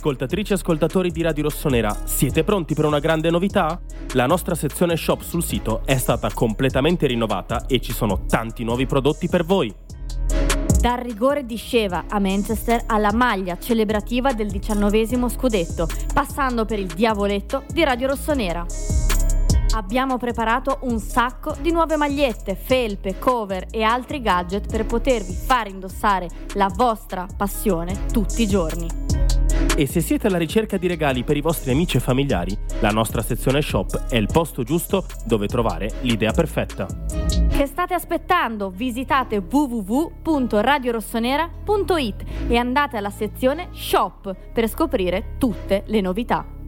Ascoltatrici e ascoltatori di Radio Rossonera, siete pronti per una grande novità? La nostra sezione shop sul sito è stata completamente rinnovata e ci sono tanti nuovi prodotti per voi. Dal rigore di Sheva a Manchester alla maglia celebrativa del diciannovesimo scudetto, passando per il diavoletto di Radio Rossonera. Abbiamo preparato un sacco di nuove magliette, felpe, cover e altri gadget per potervi far indossare la vostra passione tutti i giorni. E se siete alla ricerca di regali per i vostri amici e familiari, la nostra sezione shop è il posto giusto dove trovare l'idea perfetta. Che state aspettando? Visitate www.radiorossonera.it e andate alla sezione shop per scoprire tutte le novità.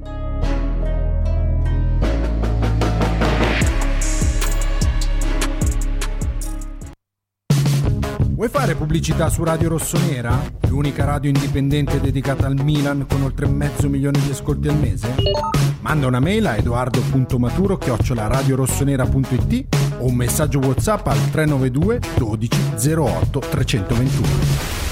Vuoi fare pubblicità su Radio Rossonera? L'unica radio indipendente dedicata al Milan con oltre mezzo milione di ascolti al mese? Manda una mail a edoardo.maturo radiorossonera.it o un messaggio WhatsApp al 392 12 08 321.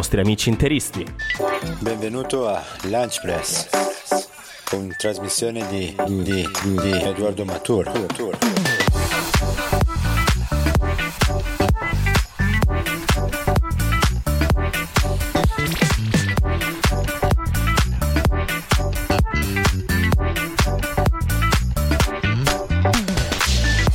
amici interisti. Benvenuto a Lunch Press, con trasmissione di, di, di Edoardo Maturo.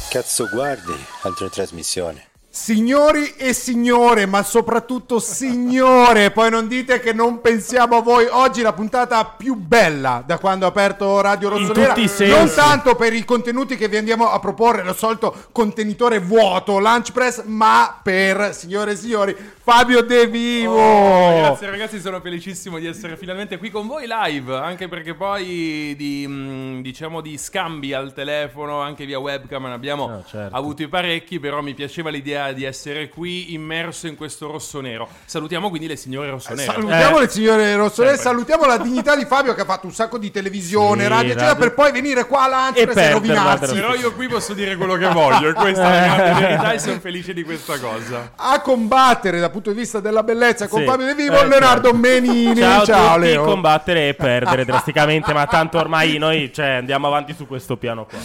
Cazzo guardi altre trasmissioni? Signori e signore, ma soprattutto signore, poi non dite che non pensiamo a voi. Oggi la puntata più bella da quando ho aperto Radio Rossonera. tutti i sensi. Non tanto per i contenuti che vi andiamo a proporre, lo solito contenitore vuoto, Lunch Press, ma per, signore e signori, Fabio De Vivo. Oh, grazie ragazzi, sono felicissimo di essere finalmente qui con voi live, anche perché poi di, mh, diciamo di scambi al telefono, anche via webcam, ne abbiamo Ah, certo. avuti parecchi, però mi piaceva l'idea di essere qui immerso in questo rosso-nero. Salutiamo quindi le signore rossonere. Salutiamo Eh. le signore rossonere, Sempre. salutiamo la dignità di Fabio che ha fatto un sacco di televisione, Sì, radio, eccetera, radio. per poi venire qua a Lunch E rovinarsi. però. Io qui posso dire quello che voglio, e questa è la verità e sono felice di questa cosa. A combattere dal punto di vista della bellezza con Sì. Fabio De Vivo, Eh, Leonardo certo. Menini. Ciao, Ciao, tutti, Leo. combattere e perdere drasticamente, ma tanto ormai noi cioè, andiamo avanti su questo piano qua.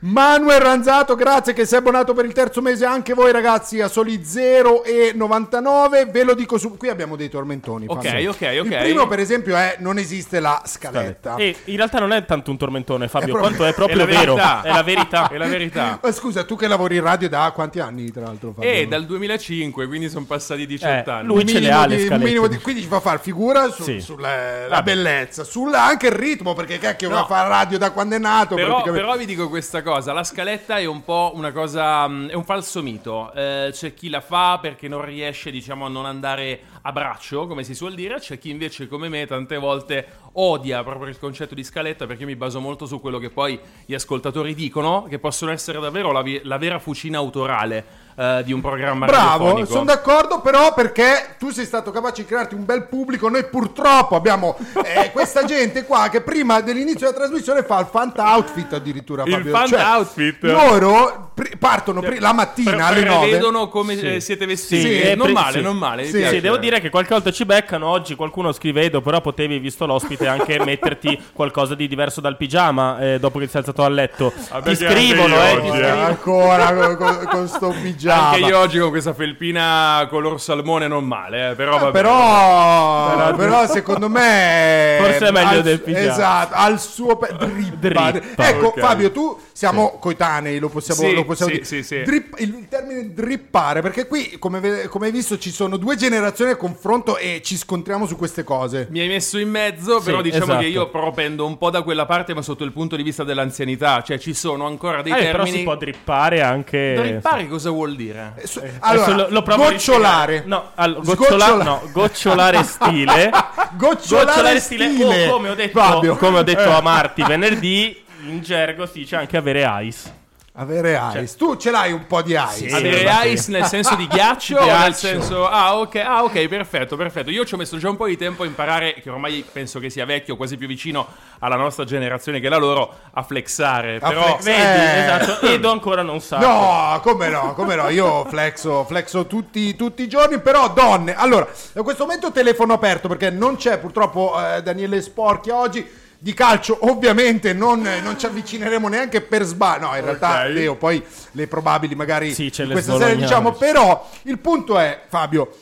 Manuel Ranzato, grazie che sei abbonato per il terzo mese anche voi ragazzi a soli 0,99. Ve lo dico su. Qui abbiamo dei tormentoni. Ok, Fabio. ok, ok. Il primo, per esempio, è non esiste la scaletta. E in realtà non è tanto un tormentone, Fabio, È proprio- quanto è proprio È vero. verità. È la verità. È la verità. Ma scusa, tu che lavori in radio da quanti anni, tra l'altro? Fabio? E dal 2005, quindi sono passati 18 Eh, anni. lui ce le minimo ha le scalette. minimo di- quindi ci fa fare figura su- Sì. sulla la bellezza, sulla anche il ritmo, perché cacchio No. va a fare radio da quando è nato. Però, però vi dico questa cosa, la scaletta è un po' una cosa, mh, è un falso mito, Eh, c'è chi la fa perché non riesce diciamo a non andare a braccio, come si suol dire, c'è chi invece come me tante volte odia proprio il concetto di scaletta perché io mi baso molto su quello che poi gli ascoltatori dicono, che possono essere davvero la, vi- la vera fucina autorale eh, di un programma Bravo, sono d'accordo, però perché tu sei stato capace di crearti un bel pubblico. Noi purtroppo abbiamo eh, questa gente qua che prima dell'inizio della trasmissione fa il fant outfit addirittura. Il Fabio. fant Cioè, outfit? Loro pri- partono pri- la mattina Pre- alle 9. prevedono come eh, siete vestiti. Sì, Eh, eh, non pre- male, sì. non male. Sì. Sì, devo dire che qualche volta ci beccano. Oggi qualcuno scrivedo, però potevi, visto l'ospite, anche metterti qualcosa di diverso dal pigiama eh, dopo che ti sei alzato a letto. Vabbè, ti scrivono, eh. oggi, Ti eh. Ancora con, con- con sto Ti mangiava. Anche io oggi con questa felpina color salmone non male, eh, però Eh, vabbè. però, Però- però secondo me Forse è meglio al- del pigiama. esatto al suo pe- drippa. Drippa, ecco ok. Fabio tu siamo coetanei lo possiamo, Sì, lo possiamo sì, dire sì, sì. Drip- il, il termine drippare perché qui come, come hai visto ci sono due generazioni a confronto e ci scontriamo su queste cose Mi hai messo in mezzo, Sì, però diciamo esatto. che io propendo un po' da quella parte, ma sotto il punto di vista dell'anzianità. Cioè, ci sono ancora dei Eh, però termini. si può drippare anche. Drippare cosa vuol dire? Eh, su- Adesso allora lo, lo gocciolare. No, allo- Sgocciola- gocciola- no, gocciolare stile. Gocciolare stile. O come ho detto, Fabio. come ho detto Eh. a Marti venerdì, in gergo si dice anche avere ice. Avere ice tu ce l'hai un po' di ice Sì. Avere ice nel senso di ghiaccio, o nel Ghiaccio. senso. Ah, ok, ah, ok, perfetto, perfetto. Io ci ho messo già un po' di tempo a imparare, che ormai penso che sia vecchio, quasi più vicino alla nostra generazione che la loro, a flexare. A Però. flex- Vedi, Eh. esatto. Edo ancora non sa. No, come no, come no, io flexo, flexo tutti, tutti i giorni, però donne, allora, da questo momento telefono aperto perché non c'è purtroppo eh, Daniele Sporchia oggi, di calcio ovviamente non, non ci avvicineremo neanche per sbaglio, no in realtà Ok. Leo poi le probabili magari Sì, ce questa sera diciamo, però il punto è Fabio,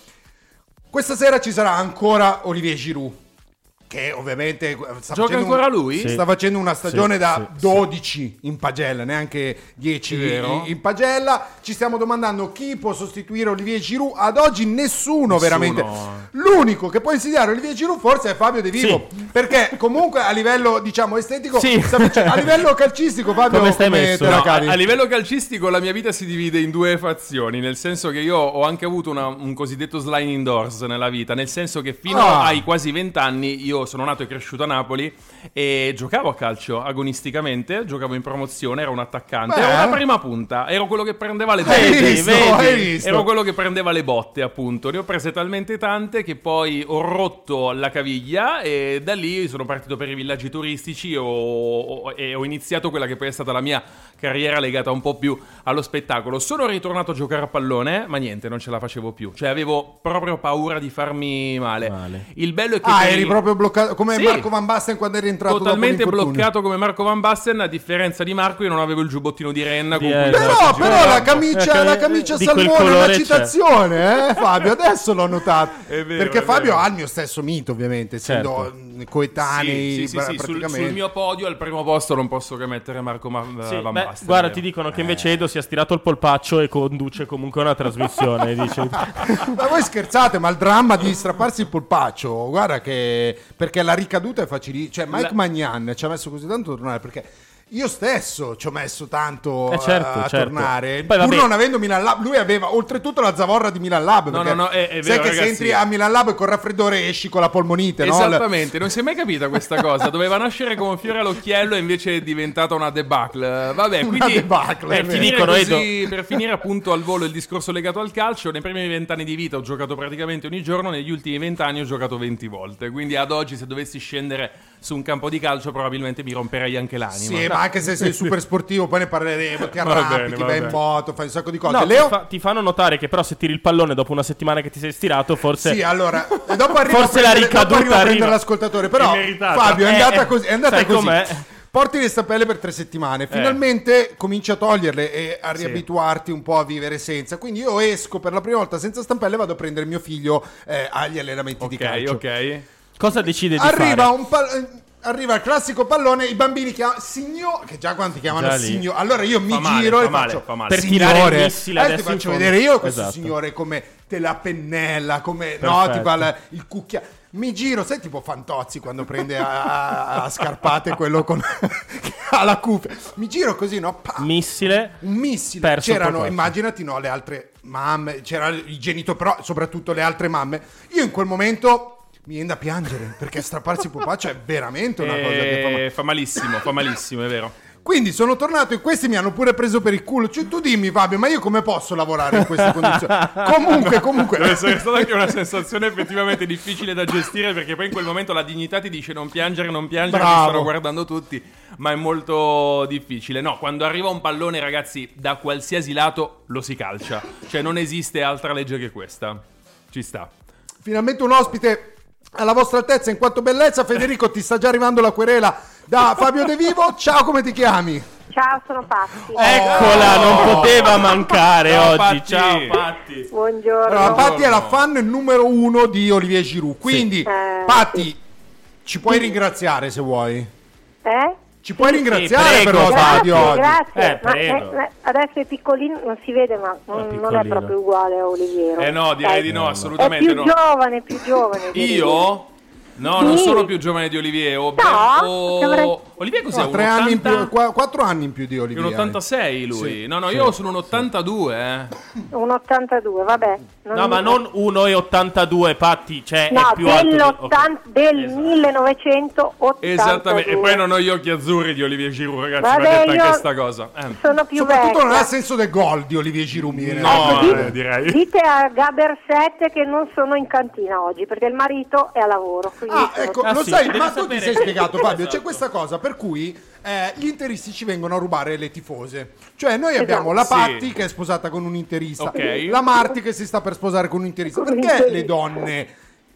questa sera ci sarà ancora Olivier Giroud. Che ovviamente eh, sta Gioca facendo ancora un- lui? Sì. Sta facendo una stagione Sì, da sì, 12 in pagella, neanche 10 È vero. in pagella. Ci stiamo domandando chi può sostituire Olivier Giroud. Ad oggi nessuno, veramente. L'unico che può insidiare Olivier Giroud forse è Fabio De Vivo. Perché comunque a livello, diciamo, estetico, Sì. sta vic- a livello calcistico, Fabio, Come stai messo? te la No, a, a livello calcistico la mia vita si divide in due fazioni, nel senso che io ho anche avuto una- un cosiddetto sliding indoors nella vita, nel senso che fino Ah. ai quasi vent'anni io sono nato e cresciuto a Napoli e giocavo a calcio agonisticamente, giocavo in promozione, ero un attaccante, Beh. ero la prima punta, ero quello che prendeva le botte. Hai visto? vedi? Hai visto? Ero quello che prendeva le botte, appunto. Ne ho prese talmente tante che poi ho rotto la caviglia e da lì sono partito per i villaggi turistici ho- ho- e ho iniziato quella che poi è stata la mia carriera legata un po' più allo spettacolo. Sono ritornato a giocare a pallone, ma niente, non ce la facevo più. Cioè avevo proprio paura di farmi male. Male. Il bello è che Ah, eri proprio bloccato come Sì. Marco Van Basten quando eri entrato Totalmente bloccato come Marco Van Basten, a differenza di Marco io non avevo il giubbottino di renna Di- esatto. Però, giocavo. però la camicia, Eh, la camicia salmone è una c'è. citazione, eh, Fabio. Adesso l'ho notato. È vero, Perché è Fabio vero. ha il mio stesso mito, ovviamente, essendo Certo. coetanei Sì, sì, sì, sul, praticamente. sul mio podio al primo posto non posso che mettere Marco Ma- Sì, Van beh, Basten. guarda, vero. ti dicono che invece Edo si è stirato il polpaccio e conduce comunque una trasmissione. dice. Ma voi scherzate, ma il dramma di strapparsi il polpaccio, guarda che perché la ricaduta è facilissima. Cioè, Mike La- Magnan ci ha messo così tanto a tornare perché io stesso ci ho messo tanto Eh, certo, a, a certo. tornare. Poi, Pur non avendo Milan Lab, lui aveva oltretutto la zavorra di Milan Lab. No, perché no, no, è- è sai vero, che se ragazzi. entri a Milan Lab col raffreddore esci con la polmonite, no? Esattamente, non si è mai capita questa cosa. Doveva nascere come un fiore all'occhiello e invece è diventata una debacle. Vabbè, Una quindi debacle, per, è vero. finire Dicono, così- per finire appunto al volo il discorso legato al calcio, nei primi vent'anni di vita ho giocato praticamente ogni giorno, negli ultimi vent'anni ho giocato 20 volte. Quindi ad oggi se dovessi scendere su un campo di calcio probabilmente mi romperei anche l'anima. Sì, ma anche se sei super sportivo, poi ne parleremo. Ti bene, va vai in moto, fai un sacco di cose. No, ti, Leo? fa- ti fanno notare che però se tiri il pallone dopo una settimana che ti sei stirato, forse... Sì, allora, dopo arriva Forse a la prendere, dopo ricaduta arriva a prendere arriva. l'ascoltatore. Però. Fabio, è Eh, andata eh, così. È andata così. com'è? Porti le stampelle per tre settimane, finalmente cominci a toglierle e a riabituarti un po' a vivere senza. Quindi io esco per la prima volta senza stampelle e vado a prendere mio figlio eh, agli allenamenti di Ok, calcio. ok. Cosa decide di Arriva fare? un pal- eh, Arriva il classico pallone, i bambini chiamano signor, che già quando ti chiamano Già lì. signor, allora io mi Fa male, giro fa e male, faccio fa male. Per signore, tirare il missile adesso adesso ti faccio vedere io questo Esatto. signore come te la pennella, come no, tipo al- il cucchiaio. Mi giro, sai tipo Fantozzi quando prende a, a- scarpate quello con che ha la cuffia. Mi giro così, no? Pa! Missile. un missile. Perso il C'erano, immaginati, no, le altre mamme, c'erano i genitori, però soprattutto le altre mamme. Io in quel momento mi viene da piangere perché strapparsi il polpaccio è veramente una cosa che fa. Eh, fa malissimo, fa malissimo, è vero. Quindi sono tornato e questi mi hanno pure preso per il culo. Cioè, tu dimmi, Fabio, ma io come posso lavorare in queste condizioni? comunque, comunque. Deve essere stata anche una sensazione effettivamente difficile da gestire perché poi in quel momento la dignità ti dice non piangere, non piangere, Bravo. ti stanno guardando tutti, ma è molto difficile. No, quando arriva un pallone ragazzi da qualsiasi lato lo si calcia, cioè non esiste altra legge che questa. Ci sta. Finalmente un ospite alla vostra altezza in quanto bellezza. Federico, ti sta già arrivando la querela da Fabio De Vivo. Ciao, come ti chiami? Ciao, sono Patti. Eccola, non poteva mancare Ciao, oggi. Patti. Ciao, Patti. Buongiorno. Allora, Patti è la fan numero uno di Olivier Giroud. Quindi, Eh, Patti, ci puoi ringraziare se vuoi. Eh? Ci puoi ringraziare prego, per l'ospite di Grazie, oggi. grazie. Eh, Ma, prego. eh, adesso è piccolino, non si vede, ma non, non è proprio uguale a Oliviero. Eh no, direi Dai. di no, È assolutamente più no. giovane, più giovane. Oliviero. Io? No, non Sì. sono più giovane di Olivier. O No, o- dovrei- Olivier cos'è? No, tre anni in 80? più, qua- quattro anni in più di È Olivier. un 86 lui. Sì. No, no, io sono un 82, eh. Un 82, vabbè. No, ma non 1,82 Patti, cioè No, è più alto. di- dell'80 ok. del 1982. Esattamente. E poi non ho gli occhi azzurri di Olivier Giroud, ragazzi. Vabbè, va detta io anche sta cosa. Eh. Sono più Soprattutto non ha vecchia. senso del gol di Olivier Giroud. mi No, eh, direi. Dite a Gaber 7 che non sono in cantina oggi perché il marito è a lavoro. Ah, ecco, Ah, lo sì, sai, ma tu ti sei spiegato, Fabio. C'è Esatto. questa cosa per cui eh, gli interisti ci vengono a rubare le tifose. Cioè, noi abbiamo Esatto. la Sì. Patti che è sposata con un interista, Ok. la Marti che si sta per sposare con un interista. Perché le donne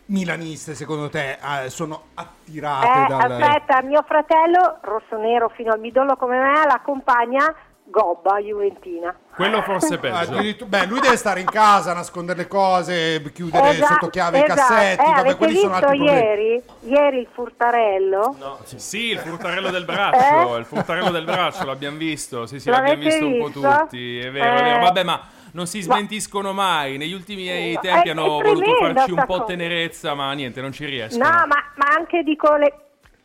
milaniste, secondo te, eh, sono attirate Eh, dal. aspetta, mio fratello, rosso-nero fino al midollo come me, l'accompagna Gobba, Juventina. Quello forse è peggio. Beh, lui deve stare in casa, nascondere le cose, chiudere Esa- sotto chiave i esatto. cassetti. Eh, Vabbè, avete quelli sono visto altri problemi. ieri, ieri il furtarello? Sì, il furtarello del braccio, Eh? il furtarello del braccio l'abbiamo visto, sì sì l'abbiamo visto un po' visto? tutti, è vero, è vero, Eh. vabbè ma non si smentiscono mai, negli ultimi È- tempi è hanno voluto tremenda farci un po' cosa. tenerezza ma niente, non ci riescono. No, ma, ma anche dico le-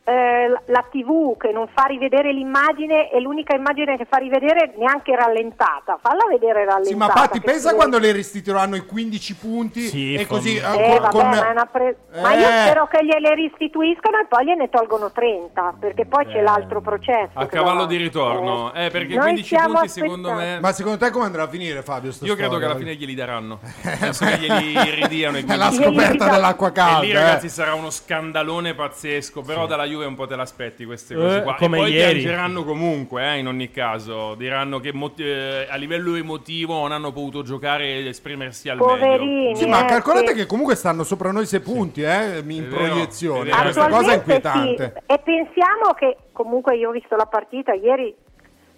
eh, la- TV che non fa rivedere l'immagine è l'unica immagine che fa rivedere neanche rallentata. Falla vedere rallentata. Sì, ma Patti, che pensa si quando le restituiranno i 15 punti Sì, e così eh, Eh, con- vabbè, con- ma, pre- ma io Eh. spero che gliele restituiscano e poi gliene tolgono 30, perché poi c'è l'altro processo. A cavallo va- di ritorno, eh, perché Noi 15 stiamo punti secondo me... Ma secondo te come andrà a finire, Fabio? Io credo che alla fine glieli daranno, penso che glieli ridiano i È la 15 scoperta dell'acqua E calda. lì eh. ragazzi sarà uno scandalone pazzesco, però dalla Juve un po' te l'aspetti queste cose Eh, qua. come e poi ieri. piangeranno comunque, eh, in ogni caso, diranno che moti- eh, a livello emotivo non hanno potuto giocare ed esprimersi al meglio. Poverini. Sì, ma eh, calcolate sì. che comunque stanno sopra noi 6 punti, eh, in È vero, proiezione. è vero. Questa cosa è inquietante. sì. E pensiamo che comunque io ho visto la partita ieri,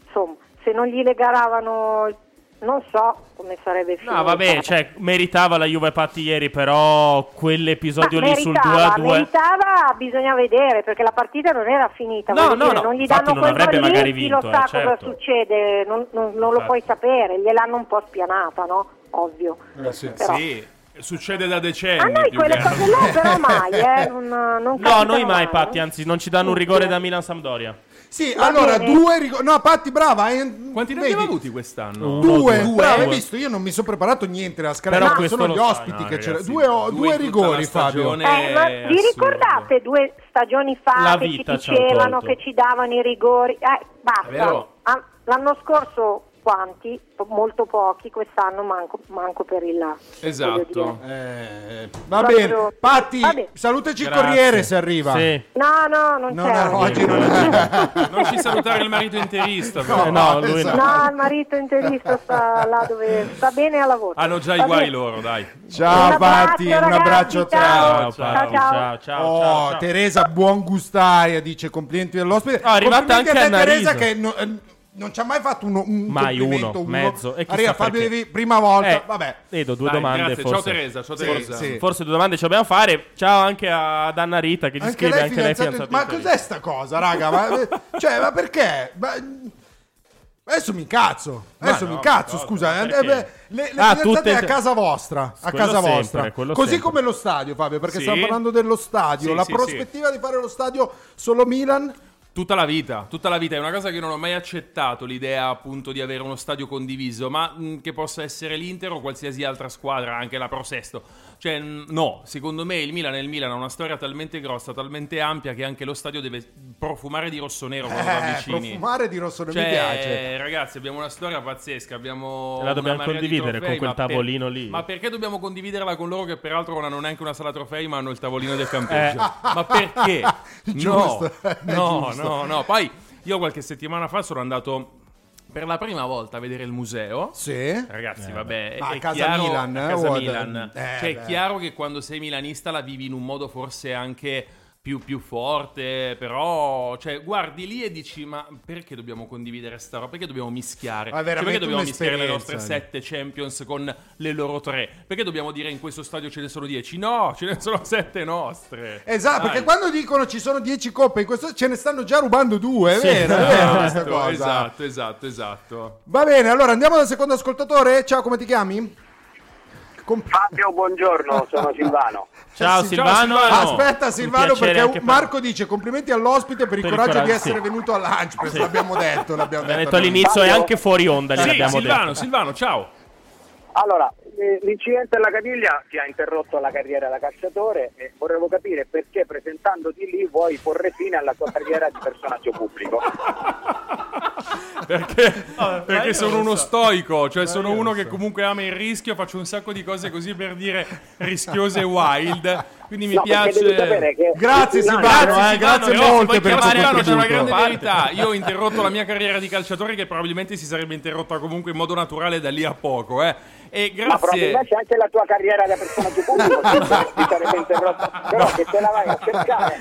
insomma, se non gli regalavano, il- non so come sarebbe finita. No, vabbè, cioè, meritava la Juve Patti ieri, però quell'episodio Ma lì sul meritava, 2-2... meritava, bisogna vedere perché la partita non era finita. No, no, dire, no, non gli infatti danno non quel avrebbe gol lì, magari chi lo vinto, sa eh, certo. cosa succede, non, non- non lo puoi sapere, gliel'hanno un po' spianata, no? Ovvio. Eh, sì. Però- Sì, succede da A decenni. noi più quelle cose là però mai, eh, non, non No, noi mai, no? Patti, anzi, non ci danno un rigore da Milan-Sampdoria. Sì, Va allora, bene. due rigori... No, Patti, brava. eh, Quanti ne vedi? abbiamo avuti quest'anno? Due, Due, brava, hai due. visto? Io non mi sono preparato niente la ma questo sono gli ospiti no, che c'era. ragazzi, Due, due due rigori, Fabio. Eh, ma vi ricordate due stagioni fa La che ci dicevano che ci davano i rigori? Eh, basta. Ah, L'anno scorso quanti? Molto pochi, quest'anno manco, manco per il là. Esatto. Eh, va Proprio- bene. Patti, Va bene. salutaci il. Corriere se arriva. Sì. No, no, non No, c'è. no, oggi non è. Non ci salutare il marito interista. Eh, no, lui esatto. no. No, il marito interista sta là dove sta bene al lavoro. Hanno già i guai loro, dai. Ciao Patti, un abbraccio a te. Ciao, Ciao, ciao. ciao, ciao, oh, ciao. Teresa Buongustaria dice complimenti dell'ospite. Oh, è arrivata Complimenti anche a. Teresa che no- eh, non ci ha mai fatto uno, un Mai complimento, uno, mezzo. E Arriva Fabio. Devi, prima volta, Eh, vabbè. Vedo due Dai, domande grazie. forse. Ciao Teresa, ciao Sì, Teresa. sì. Forse due domande ci dobbiamo fare. Ciao anche ad Anna Rita che ci Anche scrive lei anche lei fidanzata Ma cos'è sta cosa, raga? Ma, cioè, ma perché? Ma- Adesso mi incazzo. Adesso no, mi incazzo, cosa? scusa. eh, eh, beh, le le Ah, fidanzate tutte- a casa vostra. A Quello casa sempre, vostra. Così sempre. come lo stadio, Fabio, perché Sì. stiamo parlando dello stadio. Sì, la sì, prospettiva di fare lo stadio solo Milan. Tutta la vita, tutta la vita. È una cosa che non ho mai accettato, l'idea appunto di avere uno stadio condiviso, ma mh, che possa essere l'Inter o qualsiasi altra squadra, anche la Pro Sesto. Cioè, no, secondo me il Milan è il Milan, ha una storia talmente grossa, talmente ampia, che anche lo stadio deve profumare di rosso-nero quando va Eh, vicini. profumare di rosso non Cioè, mi piace. ragazzi, abbiamo una storia pazzesca. Abbiamo la dobbiamo condividere trofei, con quel ma per- tavolino lì. Ma perché dobbiamo condividerla con loro che peraltro non hanno neanche una sala trofei, ma hanno il tavolino del campeggio? Eh. Ma perché? Giusto, No, no, giusto. no, no. Poi io qualche settimana fa sono andato per la prima volta a vedere il museo. Sì. Ragazzi, vabbè, Ma è a casa chiaro, Milan, a eh, casa Milan. eh, cioè, è chiaro che quando sei milanista la vivi in un modo forse anche più, più forte, però cioè, guardi lì e dici ma perché dobbiamo condividere sta roba? Perché dobbiamo mischiare? Ma Cioè, perché dobbiamo mischiare le nostre sette Champions con le loro tre? Perché dobbiamo dire in questo stadio ce ne sono dieci? No, ce ne sono sette nostre. Esatto, Dai. perché quando dicono ci sono 10 coppe in questo ce ne stanno già rubando due, è Sì, vero, è vero questa esatto, cosa. esatto, esatto, esatto. Va bene, allora andiamo dal secondo ascoltatore. Ciao, come ti chiami? Fabio, buongiorno, sono Silvano. Ciao, Silvano. Aspetta Un Silvano piacere perché anche per- Marco dice complimenti all'ospite per il Per il coraggio di coraggio, essere sì. venuto al lunch, Sì. l'abbiamo detto, l'abbiamo detto noi. all'inizio e anche fuori onda, Sì, Silvano, detto. Silvano, ciao. Allora, l'incidente alla caviglia ti ha interrotto la carriera da calciatore e volevo capire perché presentandoti lì vuoi porre fine alla tua carriera di personaggio pubblico. Perché, perché sono uno so. stoico, cioè Ma sono uno che comunque ama il rischio, faccio un sacco di cose così per dire rischiose e wild. Quindi mi No, piace. che- Grazie No, Silvano, eh, grazie molte vuoi per chiamare Silvano, c'è una grande verità. Io ho interrotto la mia carriera di calciatore che probabilmente si sarebbe interrotta comunque in modo naturale da lì a poco, eh. E Ma grazie. probabilmente anche la tua carriera da personaggio pubblico ti, sarebbe interrotta, però che te la vai a cercare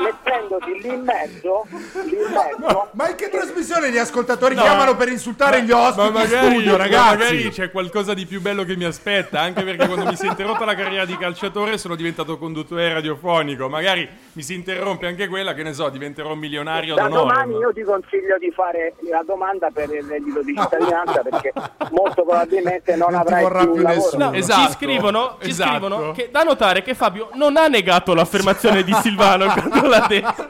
mettendoti lì in mezzo, lì in mezzo. Ma in che trasmissione gli ascoltatori No. chiamano per insultare gli Ma ospiti in magari, studio, ma ragazzi? magari c'è qualcosa di più bello che mi aspetta, anche perché quando mi si è interrotta la carriera di calciatore sono diventato conduttore radiofonico. Magari mi si interrompe anche quella, che ne so, diventerò un milionario Da d'onore. domani io ti consiglio di fare la domanda per il reddito di cittadinanza perché molto probabilmente non, Non vorrà più nessuno. No, Esatto, ci scrivono, ci esatto. scrivono che da notare che Fabio non ha negato l'affermazione di Silvano quando l'ha detto.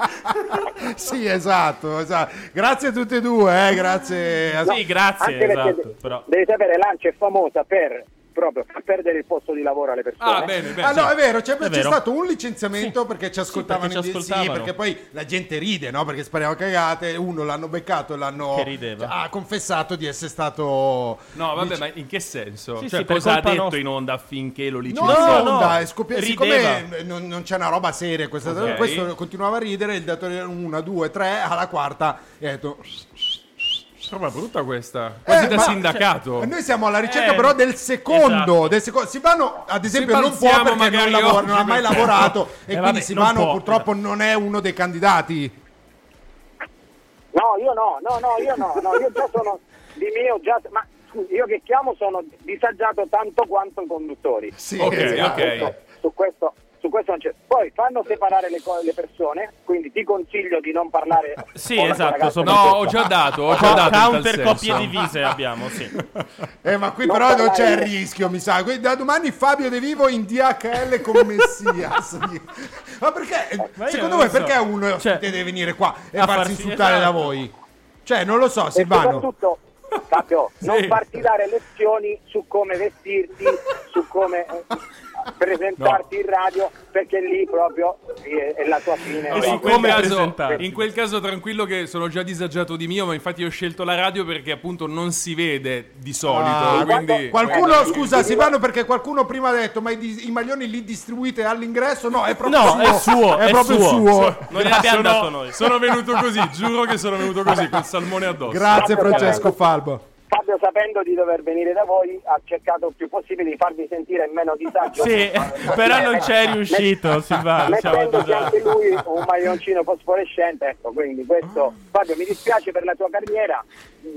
Sì, esatto, esatto. Grazie a tutti e due, eh, grazie. a- Sì, grazie, esatto, però. devi sapere, Lancia è famosa per proprio far perdere il posto di lavoro alle persone. Ah, bene, bene. Ah, no, sì. è vero, c'è, È c'è vero. stato un licenziamento perché ci ascoltavano, perché ci di- sì, ascoltavano. perché poi la gente ride, no? Perché spariamo cagate, uno l'hanno beccato e l'hanno Che rideva. ha confessato di essere stato No, vabbè, ma in che senso? Sì, cioè, sì, per cosa ha detto nostra. in onda affinché lo No, licenziasse? no, no, è scoppia- rideva. siccome non, non c'è una roba seria questa Ok. questo continuava a ridere, il datore una, due, tre, alla quarta e ha detto Roba brutta questa. Quasi Eh, da ma- sindacato. cioè, noi siamo alla ricerca Eh, però del secondo, esatto. del secondo. Silvano ad esempio non può perché non, lavora- non ha mai lavorato e Eh, quindi vabbè, Silvano non può. purtroppo non è uno dei candidati. No, io no, no, no, io no, no, io già sono di mio, già, ma scusi, io che chiamo sono disagiato tanto quanto i conduttori. Sì, Ok, esatto. ok. Su questo, su questo non c'è. Poi fanno separare le, co- le persone, quindi ti consiglio di non parlare. Sì, con esatto, sopra- No, ho già dato, ho già dato Counter coppie divise abbiamo, sì. Eh, ma qui Non però non parlare- c'è il rischio, mi sa. Quindi Da domani Fabio De Vivo in DHL con Messias. ma perché? Ma secondo non voi so. perché uno Cioè, deve venire qua e farsi farsi- insultare da esatto. voi? Cioè, non lo so, E Silvano. soprattutto, Fabio, non Sì. farti dare lezioni su come vestirti, su come presentarti in radio, perché lì proprio è, la tua fine. No, in, quel come caso, in quel caso tranquillo che sono già disagiato di mio, ma infatti ho scelto la radio perché appunto non si vede di solito. Ah, quindi Qualcuno, Eh, scusa, Silvano, perché qualcuno prima ha detto, ma i, i maglioni li distribuite all'ingresso? No, è proprio No, suo. è suo, è è proprio suo. suo. Non gliel'abbiamo sono, dato noi. sono venuto così, giuro che sono venuto così, col salmone addosso. Grazie, Francesco Falbo. Fabio, sapendo di dover venire da voi, ha cercato il più possibile di farvi sentire meno disagio. Sì, però non c'è riuscito, Silvano. siamo Mettendosi anche lui un maglioncino fosforescente, ecco, quindi questo Fabio mi dispiace per la tua carriera,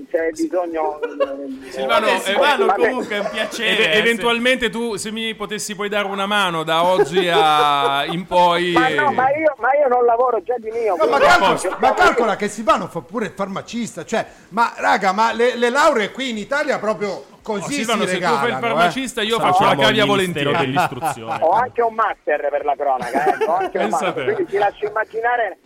se hai bisogno eh, Silvano, eh, eh, Silvano comunque è un piacere. Ed- eh, eventualmente tu, se mi potessi poi dare una mano da oggi a, in poi... Ma no, ma io, ma io non lavoro già di mio. No, ma, calcola, ma calcola che Silvano fa pure il farmacista, cioè, ma raga, ma le, le lauree qui in Italia proprio Oh, così Silvano, si se tu fai il eh. farmacista, io faccio la cavia volentieri. dell'istruzione. Ho anche un master per la cronaca, ecco, ho anche un Pensa master, te. quindi ti lascio immaginare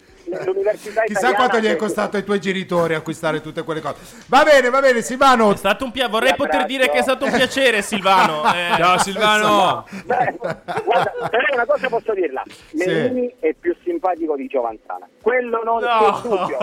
l'università Chissà italiana. quanto gli è costato ai tuoi genitori acquistare tutte quelle cose. Va bene, va bene, Silvano. È stato un pia- vorrei poter abbraccio. dire che è stato un piacere, Silvano. Eh, Ciao Silvano! Beh, guarda, però una cosa posso dirla, Melini è più simpatico di Giovanzana. Quello non No. c'è dubbio.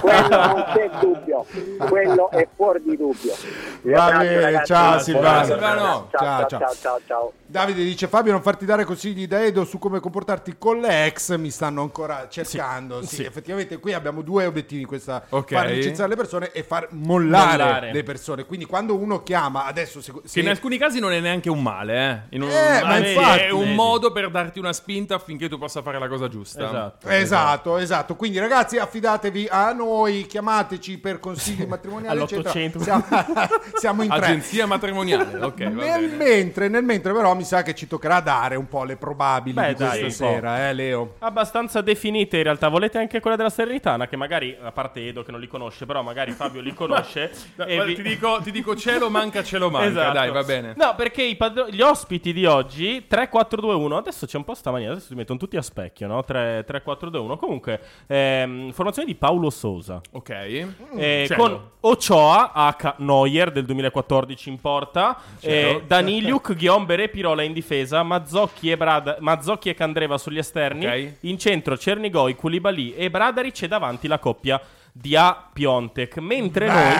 Quello non c'è dubbio. Quello è fuori di dubbio. Vi Va bene, ragazzi. ciao, Silvano. Silvano. Ciao, Ciao, ciao, ciao. ciao, ciao, ciao. Davide dice Fabio non farti dare consigli da Edo su come comportarti con le ex mi stanno ancora cercando sì, sì. effettivamente qui abbiamo due obiettivi in questa Ok. far licenziare le persone e far mollare, Mollare. le persone quindi quando uno chiama adesso se, Che se- in alcuni casi non è neanche un male, eh. In un- Eh, ma infatti, è un modo per darti una spinta affinché tu possa fare la cosa giusta. Esatto. Esatto, esatto. Quindi, ragazzi, affidatevi a noi, chiamateci per consigli matrimoniali. All'800. eccetera. Siamo, siamo in tre. Agenzia matrimoniale, ok. va Nel bene. mentre, nel mentre, però, mi sa che ci toccherà dare un po' le probabili Beh, di questa dai, po'. sera, eh, Leo. Abbastanza definite in realtà. Volete anche quella della Serenitana? Che magari, a parte Edo che non li conosce, però magari Fabio li conosce. No, e guarda, vi- ti, dico, ti dico cielo manca, cielo manca. Esatto. Dai, va bene. No, perché padro- gli ospiti di oggi 3 4 2 1. Adesso c'è un po' sta maniera, adesso si mettono tutti a specchio, no? 3 3 4 2 1. Comunque, ehm, formazione di Paolo Sosa. Ok. Eh, Cielo. con Ochoa, H. Neuer del 2014 in porta, eh, Daniliuk, Ghiomber e Pirola in difesa, Mazzocchi e, Brad- Mazzocchi e Candreva sugli esterni, Ok. in centro Cernigoi, Koulibaly e Bradaric e davanti la coppia Dia Piontek. Mentre Beh, noi,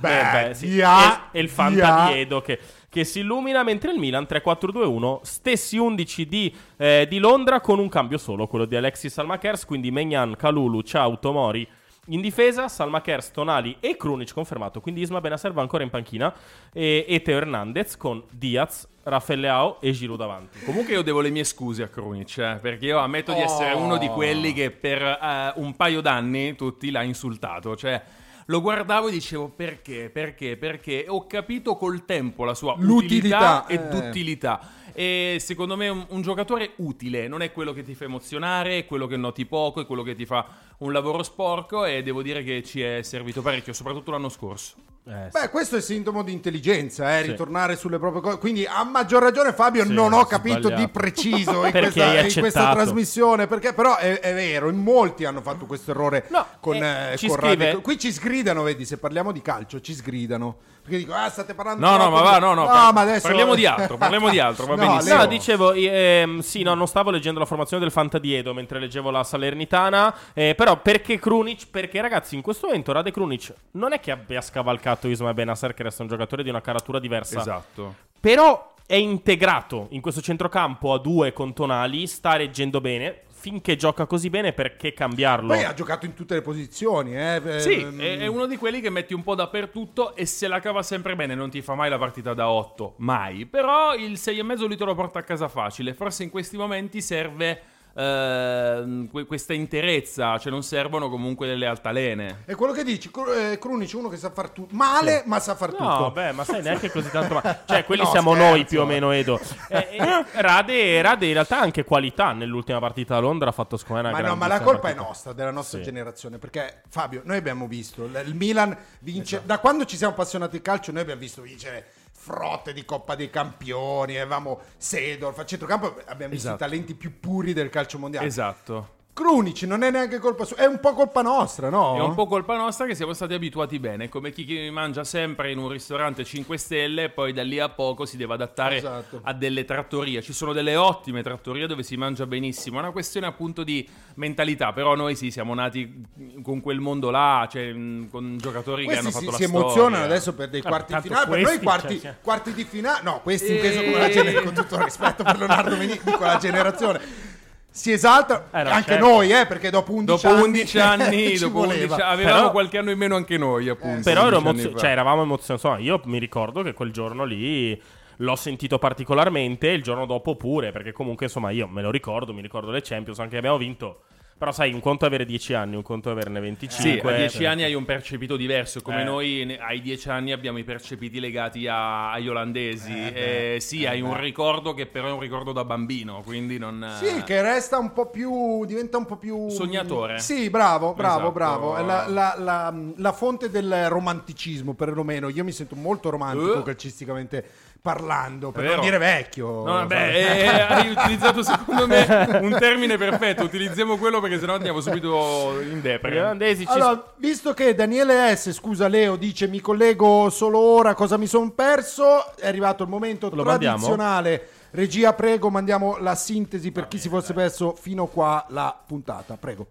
beh, Eh sì, Dia- e, e il Fanta Dia- di Edo che, che si illumina, mentre il Milan 3-4-2-1, stessi 11 di, eh, di Londra con un cambio solo, quello di Alexis Salmakers, quindi Megnan, Kalulu, Ciao, Tomori. In difesa, Salmakers, Tonali e Krunic confermato, quindi Isma Benasser va ancora in panchina e, e Teo Hernandez con Diaz, Raffaeleao e Giroud davanti. Comunque io devo le mie scuse a Krunic, eh, perché io ammetto di Oh. essere uno di quelli che per eh, un paio d'anni tutti l'ha insultato, cioè lo guardavo e dicevo perché, perché, perché e ho capito col tempo la sua L'utilità, utilità e eh. d'utilità. E secondo me un, un giocatore utile, non è quello che ti fa emozionare, è quello che noti poco, è quello che ti fa un lavoro sporco e devo dire che ci è servito parecchio, soprattutto l'anno scorso. Eh, Beh, questo è sintomo di intelligenza, eh, Sì. ritornare sulle proprie cose. Quindi, a maggior ragione, Fabio, Sì, non ho capito sbagliato. di preciso in, Perché questa, in questa trasmissione. Perché, però, è, è vero, in molti hanno fatto questo errore No, con, eh, eh, ci con scrive- Radio- Qui ci sgridano, vedi, se parliamo di calcio, ci sgridano. Perché dico, ah, state parlando No, no, troppo ma di- va, no, no, par- ma adesso... parliamo di altro, parliamo di altro, va No, benissimo. No, dicevo, ehm, sì, no, non stavo leggendo la formazione del Fanta di Edo mentre leggevo la Salernitana. eh, però perché Krunic? Perché ragazzi, in questo momento Rade Krunic non è che abbia scavalcato Ismael Benasser, che resta un giocatore di una caratura diversa. Esatto. Però è integrato in questo centrocampo a due con Tonali, sta reggendo bene. Finché gioca così bene, perché cambiarlo? Poi ha giocato in tutte le posizioni, eh. Sì, ehm, è, è uno di quelli che metti un po' dappertutto e se la cava sempre bene, non ti fa mai la partita da 8, mai. Però il 6,5 lui te lo porta a casa facile. Forse in questi momenti serve que- questa interezza, cioè non servono comunque delle altalene. È quello che dici, Cru- eh, Krunic è uno che sa far tutto male, ma sa far tutto. No, beh, ma sai neanche così tanto. Ma... Cioè, quelli No, siamo scherzo. noi più o meno, Edo. Eh, eh, Rade, Rade in realtà ha anche qualità nell'ultima partita a Londra. Ha fatto secondo me una Ma no, ma la colpa è partita. nostra, della nostra Sì. generazione. Perché Fabio, noi abbiamo visto il Milan vince. Da quando ci siamo appassionati al calcio, noi abbiamo visto vincere frotte di Coppa dei Campioni. Avevamo Sedorf a centrocampo. Abbiamo visto Esatto. i talenti più puri del calcio mondiale. Esatto. Krunic non è neanche colpa sua, è un po' colpa nostra, no? È un po' colpa nostra che siamo stati abituati bene, come chi che mangia sempre in un ristorante 5 stelle e poi da lì a poco si deve adattare Esatto. a delle trattorie. Ci sono delle ottime trattorie dove si mangia benissimo, è una questione appunto di mentalità, però noi sì, siamo nati con quel mondo là, cioè con giocatori che Questi hanno si, fatto si la storia. emozionano adesso per dei Ah, quarti di finale. Per noi quarti, cioè, sì. quarti di finale, no, questi inteso Eh. come la gener- con tutto il rispetto per Leonardo Menini, di quella generazione. Si esalta Eh, no, anche certo. noi, eh, perché dopo 11 Dopo anni 11 anni, ci dopo voleva. 11 avevamo Però- qualche anno in meno anche noi, appunto. Però ero 11 anni emozio- cioè, eravamo emozionati. Insomma, io mi ricordo che quel giorno lì l'ho sentito particolarmente. Il giorno dopo pure, perché comunque, insomma, io me lo ricordo. Mi ricordo le Champions, anche abbiamo vinto. Però, sai, un conto è avere 10 anni, un conto è averne 25. Sì, a 10 cioè- anni hai un percepito diverso, come Eh. noi ai 10 anni abbiamo i percepiti legati a- agli olandesi. Eh, Eh, sì, eh, hai un ricordo che però è un ricordo da bambino, quindi non... Sì, che resta un po' più. diventa un po' più. Sognatore. Sì, bravo, bravo, Esatto. bravo. È la, la- la- la fonte del romanticismo, perlomeno. Io mi sento molto romantico Eh. calcisticamente parlando, per non dire vecchio. No, vabbè, eh, hai utilizzato secondo me un termine perfetto. Utilizziamo quello perché sennò andiamo subito in Gli depre. olandesi ci Allora, visto che Daniele S, scusa Leo, dice mi collego solo ora, cosa mi sono perso? È arrivato il momento Lo mandiamo? tradizionale. Regia, prego, mandiamo la sintesi per chi si fosse perso fino qua la puntata, prego.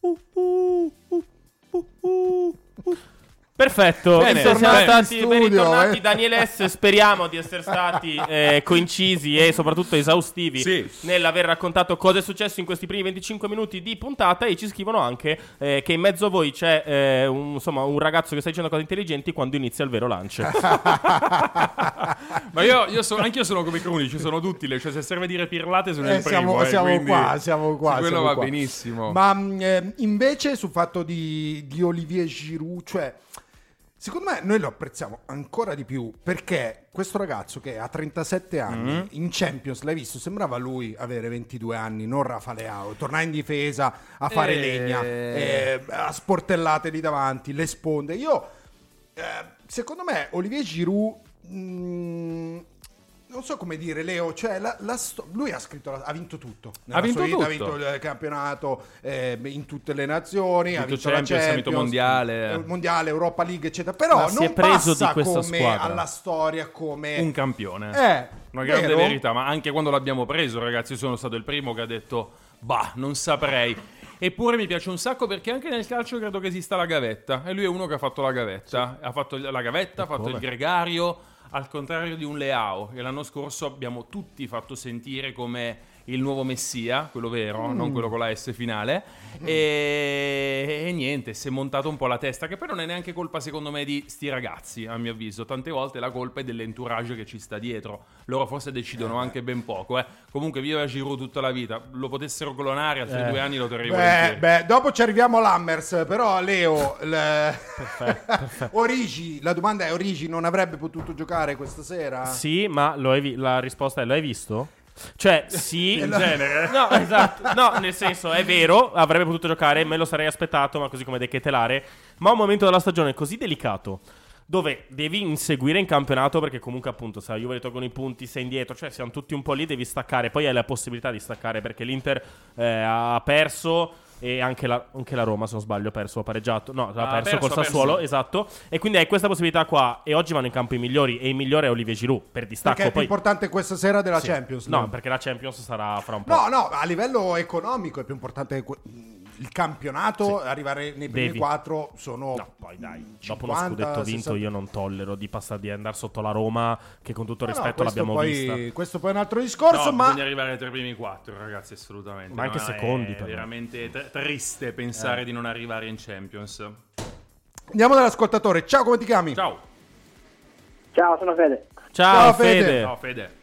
Perfetto, Bene, siamo bene. stati In ben studio, ritornati eh. Daniele S. Speriamo di essere stati eh, coincisi e soprattutto esaustivi Sì. nell'aver raccontato cosa è successo in questi primi 25 minuti di puntata. E ci scrivono anche eh, che in mezzo a voi c'è eh, un, insomma, un ragazzo che sta dicendo cose intelligenti quando inizia il vero lunch. Ma io, io sono, anch'io sono come ci sono tutti, le- cioè se serve dire pirlate sono Eh, il primo. siamo eh, siamo quindi- qua, siamo qua. sì, quello siamo va qua. benissimo. Ma mh, eh, invece sul fatto di, di Olivier Giroud, cioè, secondo me noi lo apprezziamo ancora di più perché questo ragazzo che ha 37 anni Mm. in Champions, l'hai visto, sembrava lui avere 22 anni, non Rafa Leao, tornare in difesa a fare Eh. legna, eh, a sportellate lì davanti, le sponde. Io, eh, secondo me, Olivier Giroud... mh, non so come dire, Leo, cioè la- la sto- lui ha scritto, la- ha vinto tutto. Nella Ha vinto vita, Ha tutto. vinto il campionato eh, in tutte le nazioni, ha Vinto vinto Champions, ha vinto Champions, Mondiale. eh, mondiale, Europa League, eccetera. Però Ma non si è preso passa di questa come squadra. alla storia come un campione. Eh, Una grande vero? verità, ma anche quando l'abbiamo preso, ragazzi, io sono stato il primo che ha detto, bah, non saprei. Eppure mi piace un sacco perché anche nel calcio credo che esista la gavetta. E lui è uno che ha fatto la gavetta. Ha fatto la gavetta, ha fatto il gregario, al contrario di un Leao, che l'anno scorso abbiamo tutti fatto sentire come il nuovo messia, quello vero, non quello con la S finale. E, e niente, si è montato un po' la testa, che poi non è neanche colpa secondo me di sti ragazzi, a mio avviso. Tante volte la colpa è dell'entourage che ci sta dietro. Loro forse decidono anche ben poco. Eh. Comunque viva Giroud tutta la vita. Lo potessero clonare, altri due anni lo terrei Beh, beh, dopo ci arriviamo all'Hammers, però Leo, il- Origi, la domanda è Origi non avrebbe potuto giocare questa sera? Sì, ma lo hai vi- la risposta è: lo hai visto? Cioè, sì, In genere. No, esatto. No, nel senso, è vero, avrebbe potuto giocare, me lo sarei aspettato, ma così come De Ketelare. Ma un momento della stagione così delicato, dove devi inseguire in campionato, perché comunque appunto, se la Juve tolgono i punti, sei indietro, cioè siamo tutti un po' lì, devi staccare. Poi hai la possibilità di staccare, perché l'Inter eh, ha perso... E anche la, anche la Roma, se non sbaglio, ha perso, ha pareggiato. No, ha Ha perso, perso, col ha perso. Sassuolo, esatto. E quindi hai questa possibilità qua. E oggi vanno in campo i migliori. E il migliore è Olivier Giroud, per distacco. Perché è più Poi, importante questa sera della Sì. Champions? No, perché la Champions sarà fra un po'. No, no, a livello economico è più importante que- il campionato, arrivare nei primi Devi. quattro sono No, poi dai, dopo 50, uno scudetto vinto 60. io non tollero di passare di andare sotto la Roma, che con tutto il No, no, rispetto l'abbiamo poi, vista. Questo poi è un altro discorso, No, ma bisogna arrivare tra i primi quattro, ragazzi, assolutamente. Ma anche No, secondi, È però. veramente tr- triste pensare di non arrivare in Champions. andiamo dall'ascoltatore. Ciao, come ti chiami? Ciao. Ciao, sono Fede. Ciao, Ciao, Fede. Fede. Ciao, Fede.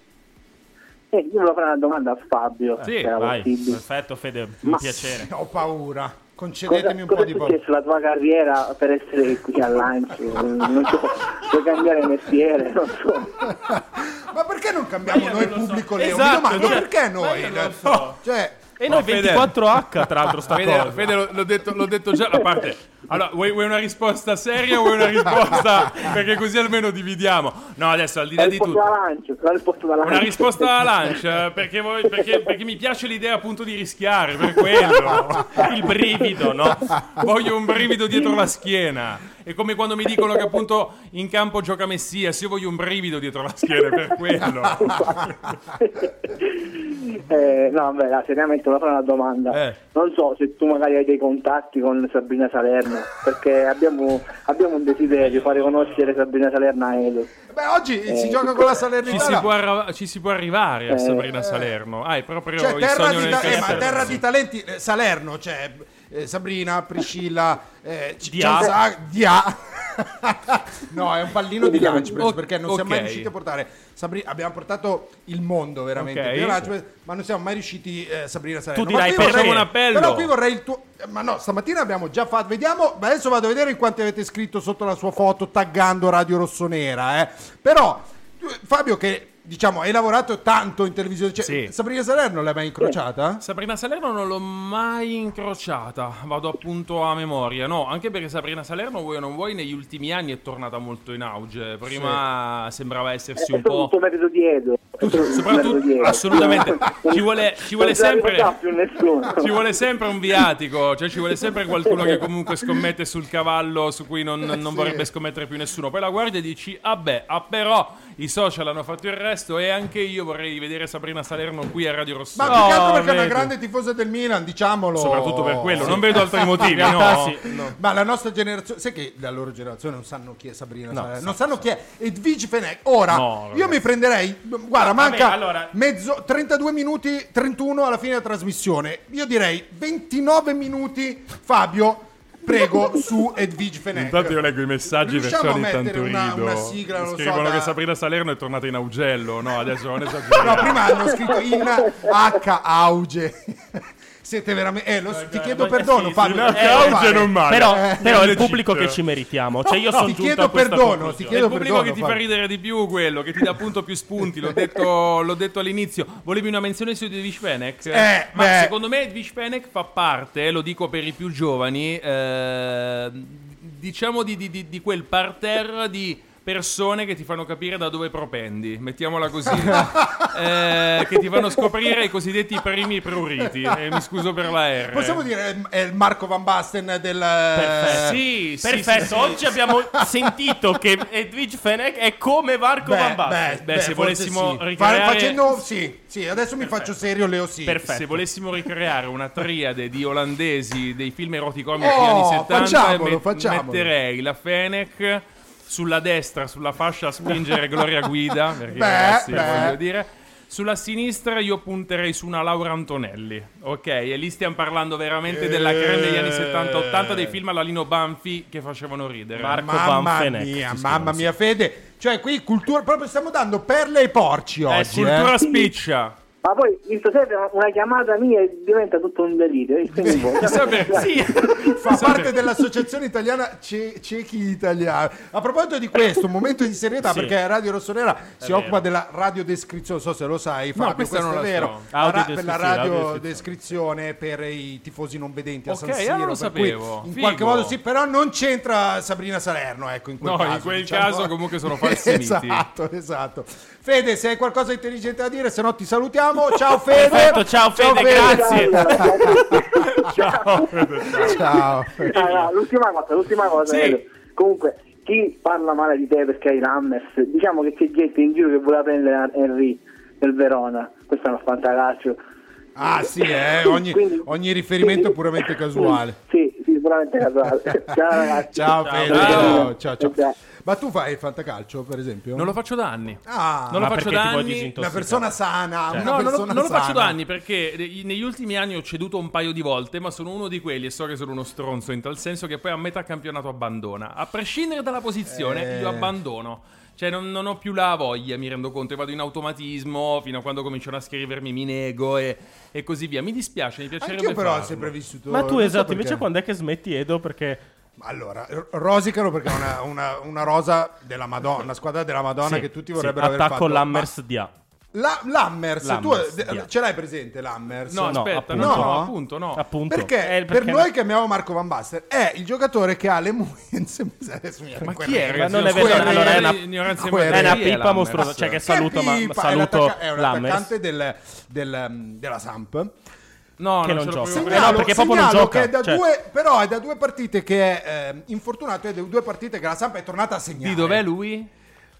Eh, io volevo fare una domanda a Fabio. Sì, se era Vai, possibile. perfetto Fede, un Ma- piacere. Ho paura. Cosa, Concedetemi un cosa po' di paura. successo la tua carriera per essere qui al lancio? Non so, puoi cambiare mestiere, non so. Ma perché non cambiamo noi lo so. pubblico, Leo? Esatto, Mi domando cioè, perché noi? so. Cioè, E noi No, Fede. 24H tra l'altro sta Fede, cosa. Fede, l'ho, detto, l'ho detto già a parte. Allora, vuoi, vuoi una risposta seria o vuoi una risposta perché così almeno dividiamo? No, adesso al di là di tutto. da lancio, la risposta da lancio. Una risposta alla lancia perché, voi- perché- perché mi piace l'idea appunto di rischiare per quello. Il brivido, no? Voglio un brivido dietro la schiena. È come quando mi dicono che appunto in campo gioca Messias. Io voglio un brivido dietro la schiena per quello. Eh, no, vabbè, dai, seriamente fare una domanda. Eh. Non so se tu magari hai dei contatti con Sabrina Salerno, perché abbiamo, abbiamo un desiderio, fare conoscere Sabrina Salerno a Edo. beh, oggi si gioca con la Ci si, può arra- ci si può arrivare a Eh. Sabrina Salerno. Ah, è proprio Cioè, il terra sogno di, ta- eh, ma terra di talenti, eh, Salerno, cioè eh, Sabrina, Priscilla, eh, Dia. Cianza- Dia. No, è un pallino di Lunchpress Ok, perché non siamo mai riusciti a portare Sabrina, abbiamo portato il mondo veramente Ok. più in Lunchpress, ma non siamo mai riusciti eh, Sabrina Salerno. Tu dirai vorrei- un appello. Però qui vorrei il tuo ma no, stamattina abbiamo già fatto. Vediamo, ma adesso vado a vedere in quanti avete scritto sotto la sua foto taggando Radio Rossonera, eh. Però Fabio che diciamo hai lavorato tanto in televisione, cioè, Sì. Sabrina Salerno l'hai mai incrociata? Sabrina Salerno non l'ho mai incrociata, vado appunto a memoria, no, anche perché Sabrina Salerno, vuoi o non vuoi, negli ultimi anni è tornata molto in auge, prima sembrava essersi È un po'... tutto merito di Edo. Tutto soprattutto- merito di Edo. assolutamente. Ci vuole- ci vuole sempre- ricorda più nessuno. Ci vuole sempre un viatico, cioè ci vuole sempre qualcuno che comunque scommette sul cavallo su cui non, non sì. vorrebbe scommettere più nessuno. Poi la guardi e dici, vabbè, ah, però i social hanno fatto il resto e anche io vorrei vedere Sabrina Salerno qui a Radio Ma Rossonera. più che altro perché è una grande tifosa del Milan, diciamolo. Soprattutto per quello, Sì. non vedo altri motivi. No? sì, no. Ma la nostra generazione, sai che la loro generazione non sanno chi è Sabrina No, Salerno, sa- non sanno chi è Edwige Fenech. Ora, No, io mi prenderei, guarda, vabbè, manca allora- mezzo, 32 minuti, 31 alla fine della trasmissione. Io direi 29 minuti, Fabio, prego, su Edwige Fenech. Intanto io leggo i messaggi Riusciamo ogni tanto una- una sigla, non lo so, Scrivono da- che Sabrina Salerno è tornata in Augello. No, adesso non esageriamo. No, prima hanno scritto in H auge. Siete veramente. Eh, lo- ti chiedo perdono, sì, Fabio. eh, non male. Però, Eh, però è il pubblico che ci meritiamo. Cioè, io No, sono ti chiedo perdono, ti È chiedo il pubblico perdono, che ti fa ridere di più quello, che ti dà appunto più spunti, l'ho detto, l'ho detto all'inizio. Volevi una menzione su Edwige Fenech? Eh, Ma beh. secondo me Edwige Fenech fa parte, lo dico per i più giovani, eh, diciamo di, di- di- di quel parterre di persone che ti fanno capire da dove propendi, mettiamola così, eh, che ti fanno scoprire i cosiddetti primi pruriti. E mi scuso per la R. Possiamo dire è il Marco Van Basten del. Perfetto. Sì, sì, Perfetto, sì, sì. oggi abbiamo sentito che Edwige Fenech è come Marco Beh, Van Basten. Beh, se forse volessimo sì. ricreare- Fa- facendo sì, sì, adesso mi faccio serio, Leo sì. Perfetto. Se volessimo ricreare una triade di olandesi dei film eroticomici Oh, anni 70, facciamolo, met- facciamolo. metterei la Fenech sulla destra, sulla fascia a spingere Gloria Guida, perché Beh, ragazzi, beh. voglio dire. Sulla sinistra io punterei su una Laura Antonelli, ok? E lì stiamo parlando veramente della creme degli anni 70-80 dei film alla Lino Banfi che facevano ridere. Marco Mamma Van Fenech, mia, mamma mia, Fede. Cioè, qui cultura. Proprio stiamo dando perle ai porci oggi. cultura eh. spiccia. Ma poi, visto sempre una chiamata mia e diventa tutto un delirio. e quindi boh. Chissà perché. Sì. Fa parte dell'associazione italiana Ce- Ciechi Italiani. A proposito di questo, un momento di serietà Sì. perché Radio Rossonera si vero. occupa della radiodescrizione. Non so se lo sai, Fabio, questa questo non è vero. La ra- per la radiodescrizione per i tifosi non vedenti a Ok, San ah, Siro. lo sapevo. in Figo. qualche modo sì, però non c'entra Sabrina Salerno. Ecco, in quel No, caso, in quel diciamo. caso comunque sono falsi miti. esatto, esatto. Fede, se hai qualcosa di intelligente da dire, se no ti salutiamo. Ciao Fede. Perfetto, ciao Fede, grazie. Ciao. Ciao. Ah, no, l'ultima cosa, l'ultima cosa. Sì. Comunque, chi parla male di te perché hai l'Hammers, diciamo che c'è gente in giro che voleva prendere Henry del Verona. Questo è uno fantacalcio. Ah sì, eh, ogni, Quindi- ogni riferimento è quindi- puramente casuale. Sì, sì, puramente casuale. Ciao ragazzi. Ciao, Ciao. Fede, Ciao. ciao, ciao, ciao. Ciao. Ma tu fai il fantacalcio, per esempio? Non lo faccio da anni. Ah, Non lo faccio perché da anni. una persona sana, una No, non lo, persona non lo faccio da anni perché ne- negli ultimi anni ho ceduto un paio di volte, ma sono uno di quelli e so che sono uno stronzo in tal senso che poi a metà campionato abbandona. A prescindere dalla posizione, Eh. io abbandono. Cioè, non, non ho più la voglia, mi rendo conto, e vado in automatismo fino a quando cominciano a scrivermi, mi nego e, e così via. Mi dispiace, mi piacerebbe Anch'io però ho farlo. sempre vissuto Ma tu so esatto, perché. invece quando è che smetti Edo? Perché Allora, rosicano perché è una, una- una rosa della Madonna, una squadra della Madonna Sì, che tutti sì, vorrebbero aver attacco fatto. l'Hammers di A. La- L'Hammers, L'Hammers, tu via. ce l'hai presente l'Hammers? No, No, aspetta, appunto. no, appunto, no. Appunto. Perché, Eh, per perché- noi che amiamo Marco Van Basten è il giocatore che ha le mi Ma chi è, ragazzi? non è vero, allora è una- ignoranza quella- È una pippa mostruosa. Cioè, che Che saluto, ma, pipa, è saluto l'attacca- è un attaccante del, del, della Samp No, Che non, non gioca. Segnalo- presente. no, perché proprio non gioca, che è da cioè. due, però è da due partite che è eh, infortunato e da due partite che la Samp è tornata a segnare Di dov'è lui?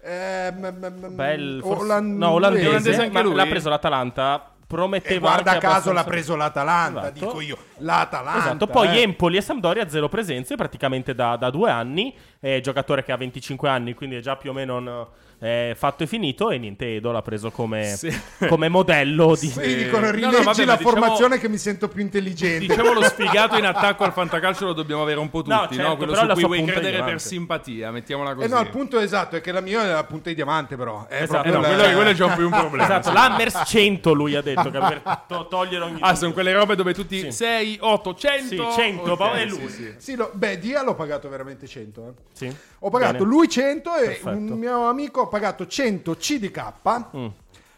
Ehm, mm, mm, Bel, forse- olandese. no, olandese, Olandese anche lui? l'ha preso l'Atalanta. Prometteva E guarda caso l'ha preso l'Atalanta, Esatto. dico io. L'Atalanta. Esatto, poi eh. Empoli e Sampdoria zero presenze praticamente da, da due anni, è giocatore che ha 25 anni quindi è già più o meno eh, fatto e finito e niente Edo l'ha preso come, Sì. come modello di... Sì, dicono No, no, rileggi vabbè, la diciamo- formazione che mi sento più intelligente. Diciamo lo sfigato in attacco al fantacalcio lo dobbiamo avere un po' tutti, No, no? certo, Quello però su la cui vuoi credere per simpatia, mettiamola così. Eh no, il punto esatto è che la mia è la punta di diamante, però. È Esatto. Eh no, la- quello, quello è già un più un problema. Esatto, sì. l'Hammers 100 lui ha detto che per to- togliere ogni Ah, sono quelle robe dove tutti Sì. 6, 8, 100. Sì, 100, Ok, ma è sì, lui. sì. Sì, lo- beh, Dia l'ho pagato veramente 100. eh. Sì. Ho pagato Bene. lui 100 e Perfetto. un mio amico ha pagato 100 CDK. Mm.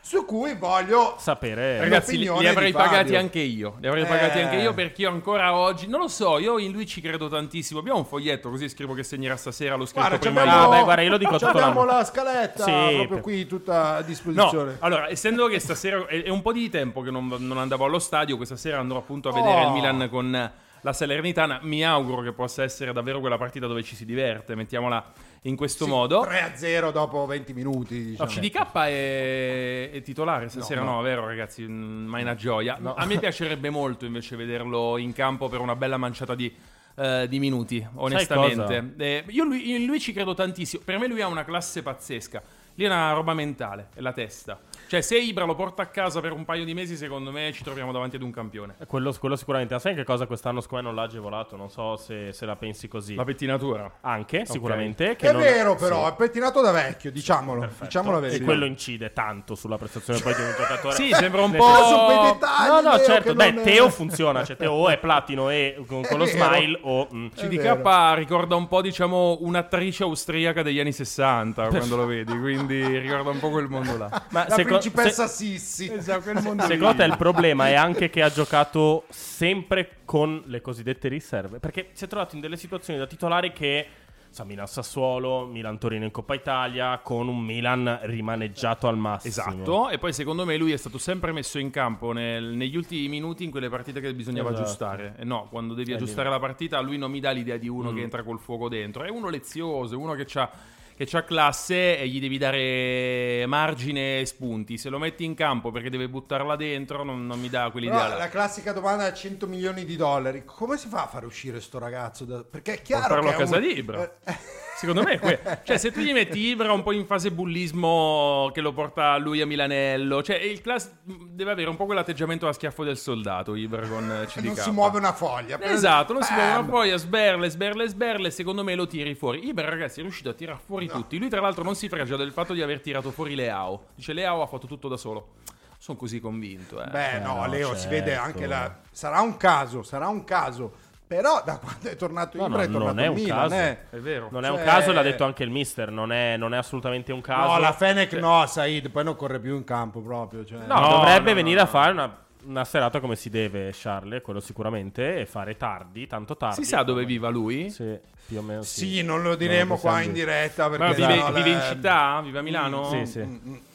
Su cui voglio Sapere... Ragazzi, li, L'opinione li avrei pagati anche io. Li avrei Eh. pagati anche io perché io ancora oggi. Non lo so, io in lui ci credo tantissimo. Abbiamo un foglietto, così scrivo che segnerà stasera. L'ho scritto Guarda, prima io. Ah, beh, guarda, io lo dico tutto Abbiamo l'anno. la scaletta Sì, proprio per- qui tutta a No, disposizione. allora, essendo che stasera è, è un po' di tempo che non, non andavo allo stadio, questa sera andrò appunto a vedere Oh. il Milan con la Salernitana. Mi auguro che possa essere davvero quella partita dove ci si diverte, mettiamola in questo Sì, modo. 3-0 dopo 20 minuti. No, Diciamo. CDK è, è titolare stasera, no, no. vero ragazzi? Mm, Ma è una gioia. A me piacerebbe molto invece vederlo in campo per una bella manciata di, eh, di minuti, onestamente. Eh, io lui, in lui ci credo tantissimo. Per me lui ha una classe pazzesca. Lì è una roba mentale, è la testa. Cioè, se Ibra lo porta a casa per un paio di mesi, secondo me ci troviamo davanti ad un campione. Eh, Quello, quello sicuramente. Ma sai che cosa quest'anno secondo me non l'ha agevolato? Non so se, se la pensi così. La pettinatura. Anche, sicuramente. Che È non- vero, però, sì. è pettinato da vecchio, diciamolo. Perfetto. Diciamolo la e verità. quello incide tanto sulla prestazione poi di un giocatore. Sì, sembra un po'- Sono quei dettagli, No, no, certo. Beh, non- Teo funziona. Cioè, Teo o è platino e con, con lo vero. smile o. mm, CDK ricorda un po', diciamo, un'attrice austriaca degli anni 60 quando lo vedi, quindi ricorda un po' quel mondo là. Ma La seco- principessa se- Sissi. Esatto, quel mondo lì. Secondo te il problema è anche che ha giocato sempre con le cosiddette riserve? Perché si è trovato in delle situazioni da titolare che, sa, Milan Sassuolo, Milan Torino in Coppa Italia, con un Milan rimaneggiato al massimo. Esatto, e poi secondo me lui è stato sempre messo in campo nel- negli ultimi minuti in quelle partite che bisognava Esatto. aggiustare. E no, quando devi Eh, aggiustare la partita, lui non mi dà l'idea di uno Mm. che entra col fuoco dentro. È uno lezioso, è uno che ha che c'ha classe e gli devi dare margine e spunti. Se lo metti in campo perché deve buttarla dentro, non, non mi dà quell'idea. Però là. la classica domanda a 100 milioni di dollari. Come si fa a fare uscire sto ragazzo? da- Perché è chiaro che a è casa un- di Ibra. Eh, Secondo me è que- cioè se tu gli metti Ibra un po' in fase bullismo che lo porta lui a Milanello, cioè il class deve avere un po' quell'atteggiamento a schiaffo del soldato Ibra con eh, CDK. non si muove una foglia. Esatto, non si muove una foglia, sberle, sberle, sberle, secondo me lo tiri fuori. Ibra ragazzi è riuscito a tirar fuori tutti. Lui tra l'altro non si fregia del fatto di aver tirato fuori Leao. Dice Leao ha fatto tutto da solo. Sono così convinto. Eh. Beh, no, no, Leo, si vede certo. anche la... Sarà un caso, sarà un caso. Però da quando è tornato No, Ibra no, è tornato non è un Milan, caso. eh. È vero. Non è un Cioè- caso, l'ha detto anche il mister. Non è, non è assolutamente un caso. No, la Fenech Cioè, no, Said, poi non corre più in campo proprio. Cioè. No, No, dovrebbe no, venire no, a no. fare una, una serata come si deve, Charles, quello sicuramente, e fare tardi, tanto tardi. Si sa dove viva lui? Sì, più o meno sì. Sì, non lo diremo possiamo qua in dire. diretta perché Ma vive, no, vive in città? Vive a Milano? Sì, sì.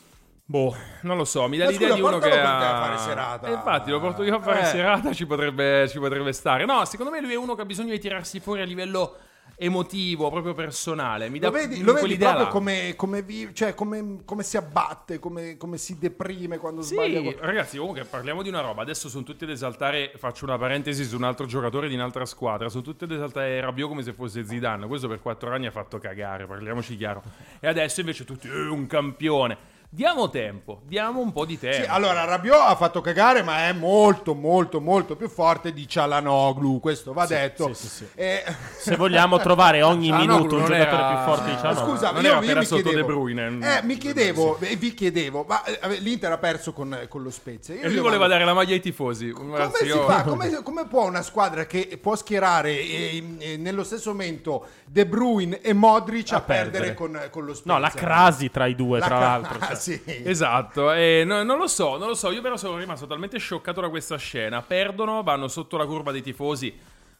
Boh, non lo so, mi dà Ma l'idea scusa, di uno che ha... fare serata. Eh, infatti, lo porto io a fare Eh. serata, ci potrebbe, ci potrebbe stare. No, secondo me lui è uno che ha bisogno di tirarsi fuori a livello emotivo, proprio personale. Mi dà Lo vedi, lo vedi proprio là. come, come, vi- cioè, come, come si abbatte, come, come si deprime quando sbaglia. Sì, qualcosa. ragazzi, comunque parliamo di una roba. Adesso sono tutti ad esaltare. Faccio una parentesi su un altro giocatore di un'altra squadra. Sono tutti ad esaltare Rabiot come se fosse Zidane. Questo per quattro anni ha fatto cagare, parliamoci chiaro. E adesso invece tutti, eh, un campione. Diamo tempo, diamo un po' di tempo. Sì, allora Rabiot ha fatto cagare, ma è molto, molto, molto più forte di Cialanoglu. Questo va detto. sì, sì, sì. E- Se vogliamo trovare ogni minuto un giocatore era- più forte di Cialanoglu. scusa, non io, era io mi sotto chiedevo, De Bruyne. Eh, mi chiedevo, e vi chiedevo, ma eh, l'Inter ha perso con, con lo Spezia. Io E lui voleva dare la maglia ai tifosi. Come si? Come, come può una squadra che può schierare eh, eh, nello stesso momento De Bruyne e Modric a, A perdere, perdere. con, con lo Spezia? No, la crasi tra i due, La tra cra- l'altro. Cioè. Sì. Esatto, e no- non lo so, non lo so. Io però sono rimasto talmente scioccato da questa scena. Perdono, vanno sotto la curva dei tifosi,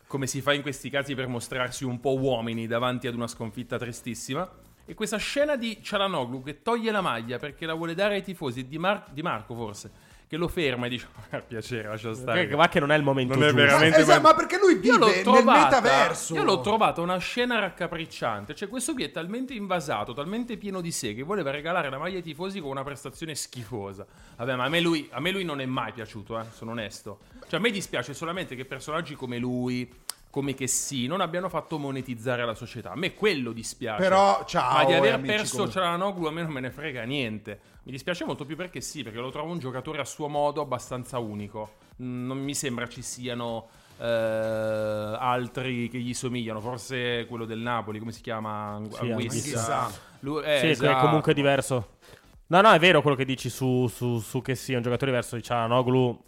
come si fa in questi casi per mostrarsi un po' uomini davanti ad una sconfitta tristissima. E questa scena di Cialanoglu che toglie la maglia perché la vuole dare ai tifosi, di, Mar- di Marco forse, che lo ferma e dice: Per piacere, lascia stare. Che- Va che non è il momento Non è giusto. veramente- Esatto, ma perché lui Io l'ho vive nel trovata, metaverso. io l'ho trovata una scena raccapricciante. Cioè, questo qui è talmente invasato, talmente pieno di sé, che voleva regalare la maglia ai tifosi con una prestazione schifosa. Vabbè, ma a me lui, a me lui non è mai piaciuto, eh, sono onesto. Cioè, a me dispiace solamente che personaggi come lui, come che sì, non abbiano fatto monetizzare la società. A me quello dispiace. Però, ciao, Ma di eh, aver amici, perso come- Cialanoglu a me non me ne frega niente. Mi dispiace molto più perché sì, perché lo trovo un giocatore a suo modo abbastanza unico. Mm, Non mi sembra ci siano eh, altri che gli somigliano. Forse quello del Napoli, come si chiama? Sì, Anguissa. Lui, eh, Sì, che è esatto. comunque diverso. No, no, è vero quello che dici su, su, su che sia un giocatore diverso di Cialanoglu.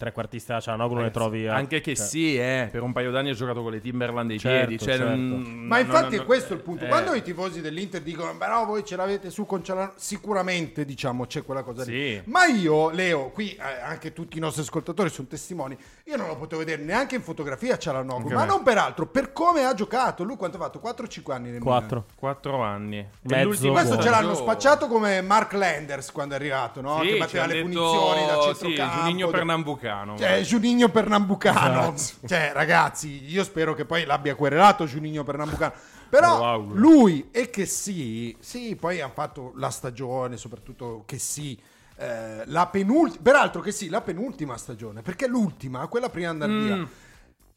Trequartista da Cialanoglu ne trovi... a- Anche che cioè, sì, eh, per un paio d'anni ha giocato con le Timberland dei Certo, piedi. Cioè, certo. non- Ma non- infatti non- è questo il punto. eh, Quando i tifosi dell'Inter dicono, però voi ce l'avete su con Cialanoglu, sicuramente diciamo c'è quella cosa lì. Sì. Ma io, Leo, qui eh, anche tutti i nostri ascoltatori sono testimoni, io non lo potevo vedere neanche in fotografia Cialanoglu, Anche ma non per altro, per come ha giocato. Lui quanto ha fatto? 4-5 anni nel Milan. Quattro. Quattro anni. Mezzo Questo ce l'hanno spacciato come Mark Landers quando è arrivato, no? Sì, che batteva le detto- punizioni da sì, centrocampo. Juninho Pernambucano. Pernambucano. Cioè, Giuninho Pernambucano. Esatto. Cioè, ragazzi, io spero che poi l'abbia querelato Giuninho Pernambucano. Però lui e che sì, sì, poi hanno fatto la stagione, soprattutto che sì. eh, la penultima, peraltro che sì, la penultima stagione, perché l'ultima, quella prima di andare Mm. via,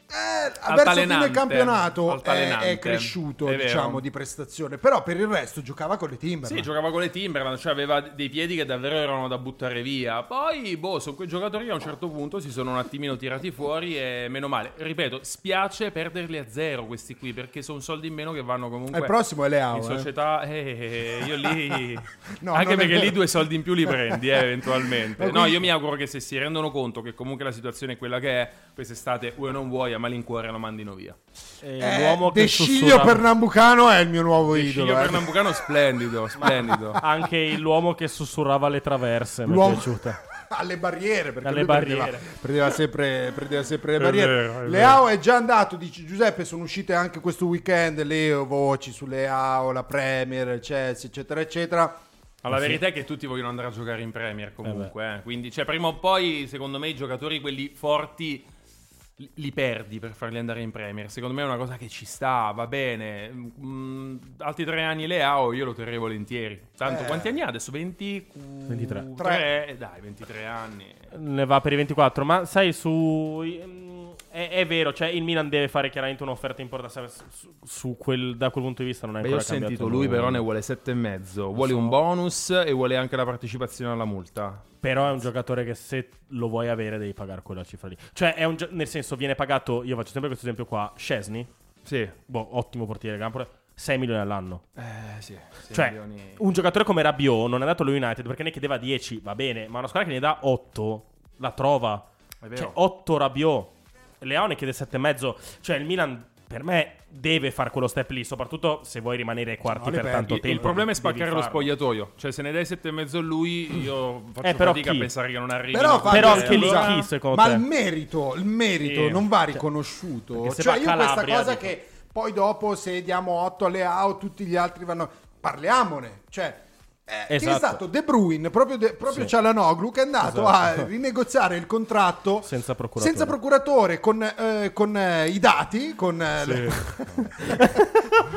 eh, verso fine campionato è, è cresciuto, È diciamo, di prestazione. Però per il resto giocava con le Timberland. Sì, giocava con le Timberland, cioè aveva dei piedi che davvero erano da buttare via. Poi, boh, sono quei giocatori che a un certo punto si sono un attimino tirati fuori e meno male. Ripeto, spiace perderli a zero questi qui, perché sono soldi in meno che vanno comunque Il prossimo è Leao, in eh. società. eh, io lì... No, anche perché lì due soldi in più li prendi, eh, eventualmente. No, io mi auguro che se si rendono conto che comunque la situazione è quella che è, quest'estate vuoi non vuoi, a malincuore lo mandino via. Eh, l'uomo che De Sciglio Pernambucano è il mio nuovo idolo. Figlio eh. pernambucano splendido, splendido. Anche l'uomo che sussurrava le traverse mi è L'uomo- piaciuta. alle barriere perché Alle lui prendeva- barriere. Prendeva, sempre, prendeva sempre le È barriere vero, è Leao è già andato dice Giuseppe sono uscite anche questo weekend le voci su Leao la Premier il Chelsea eccetera eccetera Ma la verità è che tutti vogliono andare a giocare in Premier comunque. Eh eh. Quindi, cioè, prima o poi, secondo me, i giocatori, quelli forti, li, perdi per farli andare in Premier. Secondo me è una cosa che ci sta, va bene. Mm, altri tre anni Leao io lo terrei volentieri. Tanto, Eh. quanti anni ha adesso? 20... 23. Tre. Eh, Dai, 23 anni. Ne va per i 24, ma sai su... È, è vero, cioè il Milan deve fare chiaramente un'offerta importante su, su quel, da quel punto di vista non è Beh, ancora io ho sentito lui, però ne vuole sette e mezzo. Vuole un bonus e vuole anche la partecipazione alla multa. Però è un giocatore che se lo vuoi avere devi pagare quella cifra lì. Cioè, è un gio- nel senso, viene pagato. Io faccio sempre questo esempio qua. Scesni, Sì. boh, ottimo portiere, gran portiere, 6 milioni all'anno. Eh, sì. Cioè, milioni. un giocatore come Rabiot non è andato allo United perché ne chiedeva 10, va bene, ma una squadra che ne dà 8 la trova. È vero. Cioè, 8 Rabiot. Leao ne chiede 7,5. Cioè, il Milan per me deve fare quello step lì, soprattutto se vuoi rimanere ai quarti li per perdi. tanto tempo. Il problema è spaccare lo spogliatoio. Cioè, se ne dai sette e mezzo a lui, io faccio Eh, però fatica chi? a pensare che non arrivi. però, Però anche lì chi, secondo ma te? il merito, il merito Sì. non va Cioè, riconosciuto cioè io questa Calabria, cosa dico. che poi dopo se diamo 8 a Leao tutti gli altri vanno parliamone cioè eh, che è Esatto. stato De Bruyne, proprio, De- proprio Sì. Cialanoglu, che è andato Esatto. a rinegoziare il contratto Senza procuratore. senza procuratore, con, eh, con, eh, i dati, con... eh, le-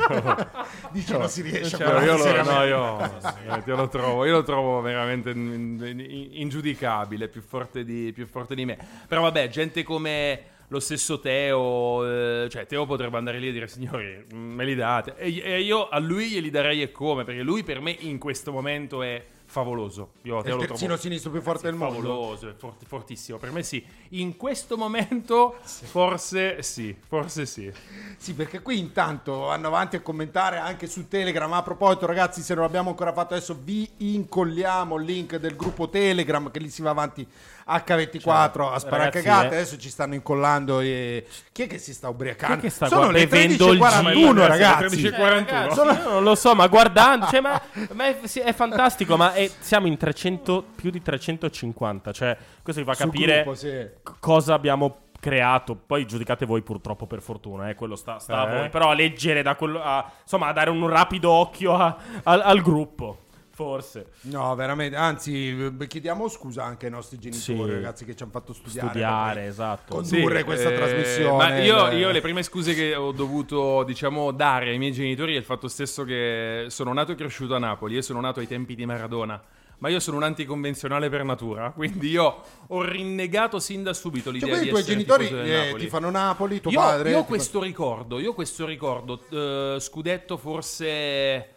Dice non si riesce a Cioè, parlare io lo, no, io, eh, io lo trovo, io lo trovo veramente in- in- ingiudicabile, più forte, di, più forte di me. Però vabbè, gente come lo stesso Teo, eh, cioè Teo potrebbe andare lì e dire signori, mm, me li date. E, e io a lui glieli darei e come, perché lui per me in questo momento è favoloso. Io È il terzino trovo sinistro più forte del mondo. favoloso, è fort- fortissimo. Per me sì. In questo momento forse sì, forse sì. Sì, perché qui intanto vanno avanti a commentare anche su Telegram. A proposito, ragazzi, se non l'abbiamo ancora fatto adesso, vi incolliamo il link del gruppo Telegram che lì si va avanti H24 a sparare ragazzi, cagate. eh. Adesso ci stanno incollando. E... Chi è che si sta ubriacando? Chi è che sta Sono le bevendo il 13.41, gin? ragazzi. Le 13.41. Sono- Io non lo so, ma guardando, cioè, ma, ma è, è fantastico, ma è- siamo in 300, più di 350, cioè questo vi fa capire gruppo, sì. cosa abbiamo creato. Poi giudicate voi purtroppo per fortuna, eh, quello sta, sta a Eh. voi, però a leggere da quello, a- insomma, a dare un rapido occhio a- al, al gruppo, forse. No, veramente. Anzi, eh, chiediamo scusa anche ai nostri genitori, Sì. ragazzi, che ci hanno fatto studiare. Studiare, esatto. Condurre Sì, questa eh, trasmissione. Ma io, io le prime scuse che ho dovuto, diciamo, dare ai miei genitori è il fatto stesso che sono nato e cresciuto a Napoli e sono nato ai tempi di Maradona. Ma io sono un anticonvenzionale per natura, quindi io ho rinnegato sin da subito Cioè, l'idea quindi di i tuoi essere genitori tifoso del eh, ti fanno Napoli, tuo io, padre. io ho questo ricordo, io ho questo ricordo, eh, scudetto forse,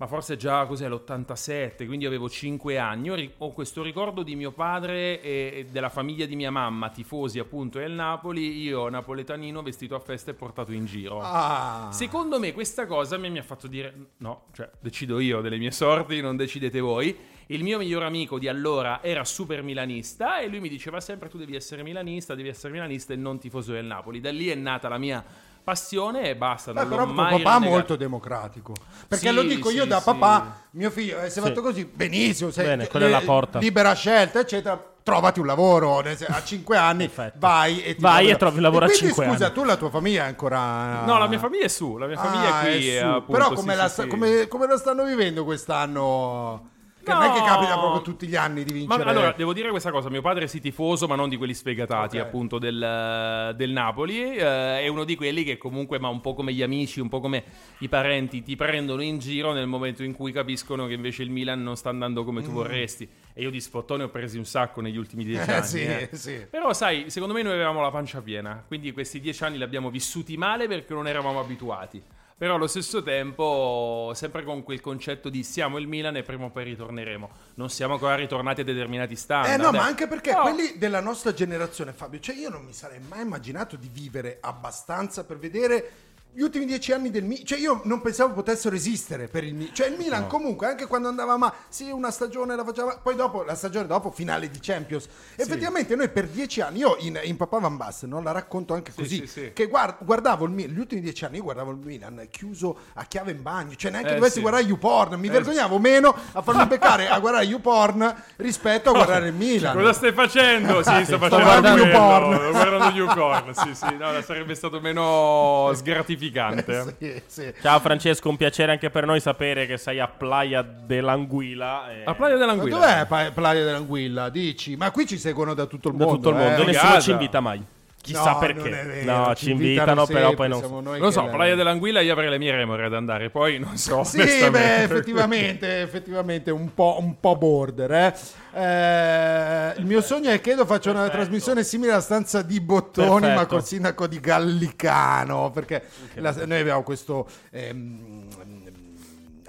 ma forse già cos'è l'87, quindi avevo 5 anni, Io ho questo ricordo di mio padre e e della famiglia di mia mamma, tifosi appunto del Napoli, io napoletanino vestito a festa e portato in giro. Ah. Secondo me questa cosa mi, mi ha fatto dire no, cioè decido io delle mie sorti, non decidete voi. Il mio miglior amico di allora era super milanista e lui mi diceva sempre tu devi essere milanista, devi essere milanista e non tifoso del Napoli. Da lì è nata la mia passione e basta, Beh, non però papà è rinnegato. molto democratico. Perché Sì, lo dico io sì, da sì. papà, mio figlio, eh, se fatto così, benissimo, sei, Bene, quella è la porta. libera scelta, eccetera. Trovati un lavoro a 5 anni, Perfetto. vai e ti Vai trovi e trovi lavoro a quindi, cinque scusa, anni. tu la tua famiglia è ancora No, la mia famiglia è su, la mia famiglia Ah, è qui. è su. appunto, Però come, sì, la sì. sta- come- come lo stanno vivendo quest'anno? Che non è che capita proprio tutti gli anni di Ma vincere. allora, devo dire questa cosa, mio padre sì tifoso, ma non di quelli sfegatati, Ok. appunto, del, del Napoli. eh, è uno di quelli che comunque, ma un po' come gli amici, un po' come i parenti, ti prendono in giro nel momento in cui capiscono che invece il Milan non sta andando come tu Mm. vorresti. E io di sfottone ho presi un sacco negli ultimi dieci Eh, anni. sì, eh. sì. Però sai, secondo me noi avevamo la pancia piena, quindi questi dieci anni li abbiamo vissuti male perché non eravamo abituati. Però allo stesso tempo, sempre con quel concetto di siamo il Milan e prima o poi ritorneremo. Non siamo ancora ritornati a determinati Eh standard. no, ma anche perché No. quelli della nostra generazione, Fabio, cioè io non mi sarei mai immaginato di vivere abbastanza per vedere gli ultimi dieci anni del Milan. Cioè io non pensavo potessero esistere per il Milan. Cioè il Milan comunque, anche quando andava ma sì, una stagione la faceva, poi dopo, la stagione dopo, finale di Champions. Effettivamente noi per dieci anni, io in, in Papà Van Basten, no, la racconto anche Sì, così, sì, sì. che guard- guardavo il Milan, gli ultimi dieci anni io guardavo il Milan chiuso a chiave in bagno, cioè neanche Eh, dovessi sì. guardare YouPorn, mi Eh, vergognavo meno a farmi beccare a guardare YouPorn rispetto a guardare il Milan. Cosa stai facendo? Sì, sto facendo guardando YouPorn. Guardando YouPorn. Sì, sì, no, sarebbe stato meno sgratificante. Sì, sì. Ciao Francesco, un piacere anche per noi sapere che sei a Playa dell'Anguilla. e- A Playa Ma dell'Anguilla. dov'è Pa- Playa dell'Anguilla? Dici? Ma qui ci seguono da tutto il Da mondo. tutto il mondo, eh. nessuno ci invita mai. Chissà No, perché. no, ci invitano, però sempre, poi non. siamo noi Non lo so, la- Playa dell'Anguilla io avrei le mie remore ad andare, poi non so. Sì, beh, effettivamente, effettivamente un po', un po' border. eh. Eh, il mio sogno è che io faccia una trasmissione simile alla stanza di Bottoni, ma Perfetto. col sindaco di Gallicano. Perché la- noi abbiamo questo. ehm,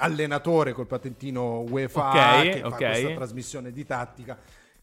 allenatore col patentino UEFA Ok, che fa ok. questa trasmissione di tattica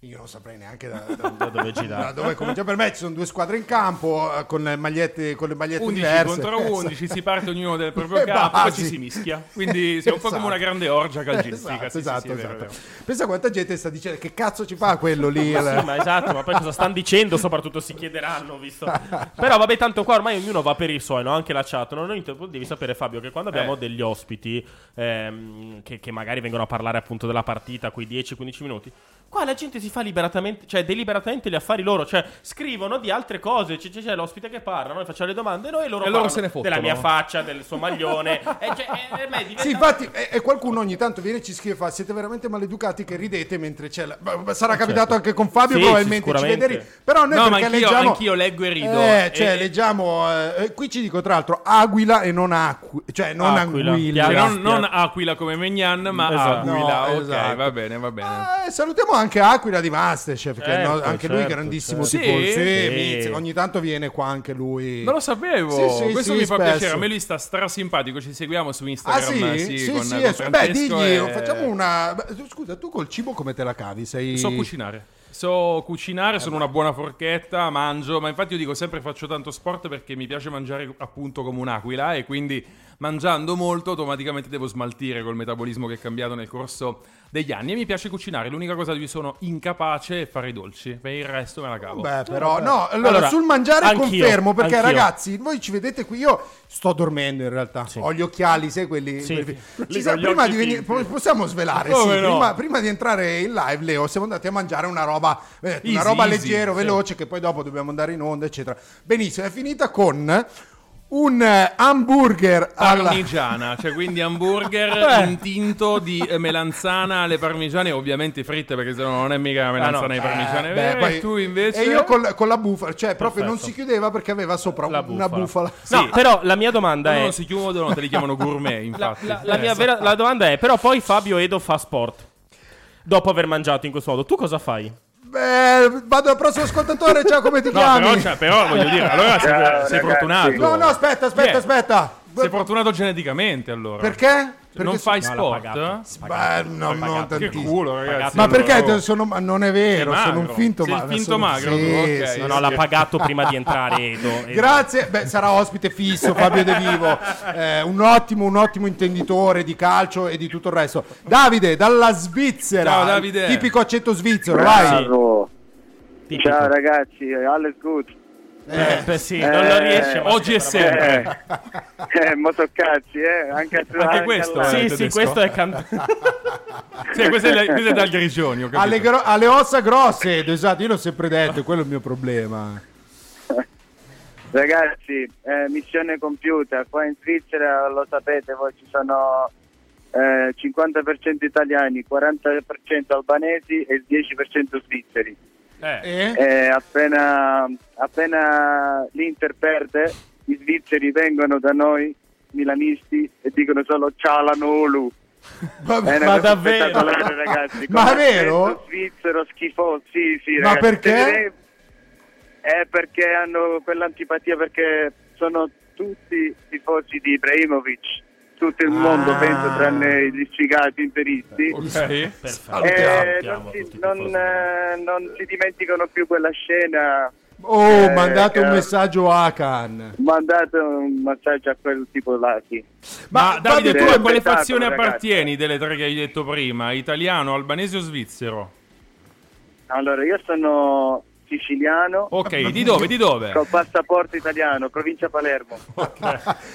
io non saprei neanche da, da- Da dove girare. da dove cominciare per me ci sono due squadre in campo eh, con le magliette, con le magliette 11 diverse contro Eh, 11, si parte ognuno del proprio E campo, poi basi. ci si mischia. Quindi sei un po' come una grande orgia calcistica. Esatto, sì, sì, esatto, sì, è vero, esatto. è vero. Pensa quanta gente sta dicendo che cazzo ci fa quello lì. Ma sì, ma esatto, ma poi cosa stanno dicendo? Soprattutto si chiederanno, visto. Però vabbè, tanto qua ormai ognuno va per i suoi, no? Anche la chat. No? Noi devi sapere, Fabio, che quando abbiamo Eh. degli ospiti ehm, che, che magari vengono a parlare appunto della partita, quei 10-15 minuti, qua la gente si fa liberatamente, cioè deliberatamente gli affari loro, cioè scrivono di altre cose. C'è, c'è- c'è l'ospite che parla, noi facciamo le domande, noi loro E loro se ne fottono. della mia faccia, del suo maglione. e cioè, e- e diventa- Sì, infatti, e, e qualcuno ogni tanto viene e ci scrive e fa: Siete veramente maleducati che ridete mentre c'è la. Sarà capitato anche con Fabio, Sì, probabilmente ci sicuramente. vede ri- Però noi No, perché anch'io- leggiamo. anch'io leggo e rido. Eh, cioè, E- leggiamo. eh, qui ci dico, tra l'altro, Aquila e non Aquila. Cioè, non Aquila. Anguilla. Cioè, non, non Aquila come Megnan, ma Esatto. Aquila. No, ok, esatto. va bene, va bene. Eh, salutiamo anche Aquila di Masterchef, che Certo, no- anche lui certo, grandissimo certo. tifoso. Sì? Sì, Sì. Ogni tanto viene qua anche lui. Non lo sapevo. Sì, sì, Questo sì, mi fa spesso. piacere. A me lui sta strasimpatico. Ci seguiamo su Ah Instagram. sì? Sì, con, sì, con eh, beh, digli, e- facciamo una... Scusa, tu col cibo come te la cavi? Sei... So cucinare. So Eh, cucinare, sono una buona forchetta, mangio, ma infatti io dico sempre faccio tanto sport perché mi piace mangiare appunto come un'aquila e quindi mangiando molto automaticamente devo smaltire col metabolismo che è cambiato nel corso degli anni e mi piace cucinare. L'unica cosa di cui sono incapace è fare i dolci, per il resto me la cavo. Beh, però, no, allora, Allora, sul mangiare anch'io, confermo, perché anch'io. ragazzi, voi ci vedete qui, io sto dormendo in realtà, ho gli occhiali, sai quelli... Sì, quelli- Ci sa- prima di venire, possiamo svelare, sì, no? prima, prima di entrare in live, Leo, siamo andati a mangiare una roba, eh, una Easy, roba easy, leggero, sì. veloce, che poi dopo dobbiamo andare in onda, eccetera. Benissimo, è finita con un eh, hamburger alla... Parmigiana, cioè quindi hamburger Eh. intinto di eh, melanzana alle parmigiane, ovviamente fritte perché se no non è mica melanzana no. alle parmigiane Eh, vere. beh, poi- e tu invece... E io col- con la bufala, cioè proprio non Perfetto. si chiudeva perché aveva sopra La una bufala. bufala. No, però la mia domanda è... non si chiudono, te li chiamano gourmet, La, infatti. la- la Eh, mia vera- la domanda è, però poi Fabio Edo fa sport. Dopo aver mangiato in questo modo, tu cosa fai? Beh, vado al prossimo ascoltatore, ciao, come ti No, chiami? però, cioè, però voglio dire, allora sei, Ciao, sei fortunato. No, no, aspetta, aspetta, è? aspetta. Sei fortunato geneticamente allora. Perché? Perché non fai sport? Beh, no, non Che tantissimo. culo, ragazzi. Ma perché sono, ma non è vero, Sei sono un magro. finto Sei il magro. finto sono- magro, sì, ok. sì, No, sì. l'ha pagato prima di entrare Edo. Edo. Grazie, beh, sarà ospite fisso Fabio De Vivo, eh, un ottimo, un ottimo intenditore di calcio e di tutto il resto. Davide, dalla Svizzera, Ciao, Davide. tipico accento svizzero, vai. Bravo. Ciao ragazzi, alles gut. Eh, beh, sì, non lo riesce. ma Oggi è sempre. Eh, molto cazzi, eh. Anche, Anche questo, eh. Sì, sì, questo è can- Sì, questo è, questo è dal capito. Alle, gro- alle ossa grosse, esatto, io l'ho sempre detto, quello è il mio problema. Ragazzi, eh, missione compiuta. Qua in Svizzera, lo sapete, voi ci sono eh, 50% italiani, 40% albanesi e il 10% svizzeri. Eh. E appena, appena l'Inter perde, i svizzeri vengono da noi, milanisti, e dicono solo ciao la Nolu. Vabbè, È una ma cosa davvero? ragazzi. Ma vero? Svizzero schifoso, sì, sì. Ma ragazzi. perché? È perché hanno quell'antipatia, perché sono tutti tifosi di Ibrahimovic. Tutto il mondo, Ah. penso, tranne gli sfigati interisti. Ok. Eh, non, si, non, eh, non si dimenticano più quella scena. Oh, Eh, mandate un messaggio a Akan. Mandate un messaggio a quel tipo là, sì. Ma, Davide, tu a quale fazione ragazzi. appartieni delle tre che hai detto prima? Italiano, albanese o svizzero? Allora, io sono siciliano. Ok, di dove? Di dove? Col passaporto italiano, provincia Palermo.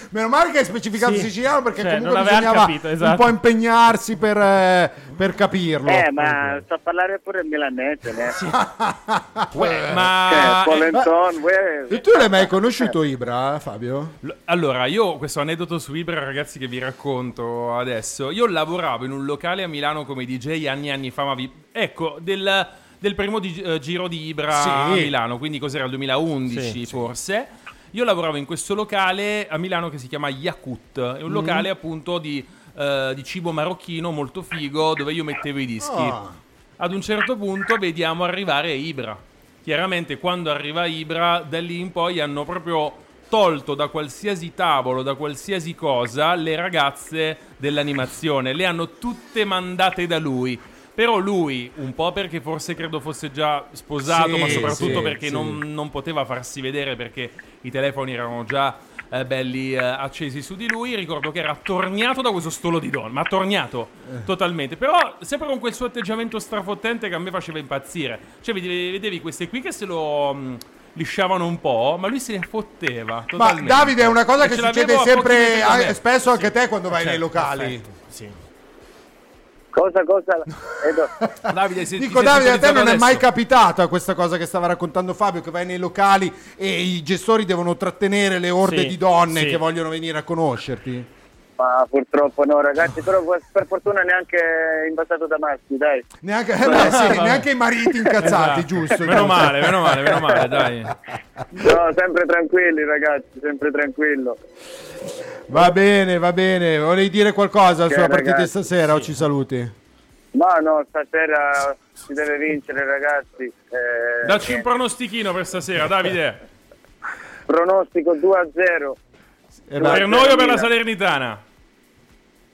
Meno male che hai specificato Sì. siciliano perché Cioè, comunque bisognava capito, un esatto. po' impegnarsi per, eh, per capirlo. Eh, ma so parlare pure il milanese, ne? Uè, ma... Eh, Polenton, uè. E tu l'hai mai conosciuto Ibra, Fabio? L- Allora, io questo aneddoto su Ibra, ragazzi, che vi racconto adesso. Io lavoravo in un locale a Milano come DJ anni e anni fa, ma vi... ecco, del, del primo di- eh, giro di Ibra Sì. a Milano, quindi cos'era il 2011 Sì, forse. Io lavoravo in questo locale a Milano che si chiama Yakut, è un Mm. locale appunto di, eh, di cibo marocchino molto figo dove io mettevo i dischi. Ah. Ad un certo punto vediamo arrivare Ibra. Chiaramente quando arriva Ibra, da lì in poi hanno proprio tolto da qualsiasi tavolo, da qualsiasi cosa, le ragazze dell'animazione. Le hanno tutte mandate da lui. Però lui, un po' perché forse credo fosse già sposato, Sì, ma soprattutto sì, perché sì. non, non poteva farsi vedere perché i telefoni erano già eh, belli eh, accesi su di lui. Ricordo che era attorniato da questo stolo di donna, ma attorniato Eh. totalmente. Però sempre con quel suo atteggiamento strafottente che a me faceva impazzire. Cioè, vedevi, vedevi queste qui che se lo mh, lisciavano un po', ma lui se ne fotteva. Ma Totalmente. Davide è una cosa E che ce succede sempre eh, spesso anche a te quando vai Certo, nei locali. Perfetto, Sì. Cosa, cosa? Edo. Davide, se, Dico Davide, a te non è sintonizzato mai adesso? capitata questa cosa che stava raccontando Fabio, che vai nei locali e i gestori devono trattenere le orde Sì, di donne sì. che vogliono venire a conoscerti? Ma purtroppo no, ragazzi, però per fortuna neanche invasato da maschi, dai. Neanche, eh beh, sì, neanche i mariti incazzati, Esatto. giusto? Meno male, meno male, meno male, dai. No, sempre tranquilli, ragazzi, sempre tranquillo. Va bene, va bene. Volevi dire qualcosa Ok, sulla partita di ragazzi, stasera o ci saluti? Ma no, stasera si deve vincere, ragazzi. Eh, Dacci un pronostichino per stasera, Davide. pronostico 2-0. Eh, Due a Per zero noi o per la. Salernitana?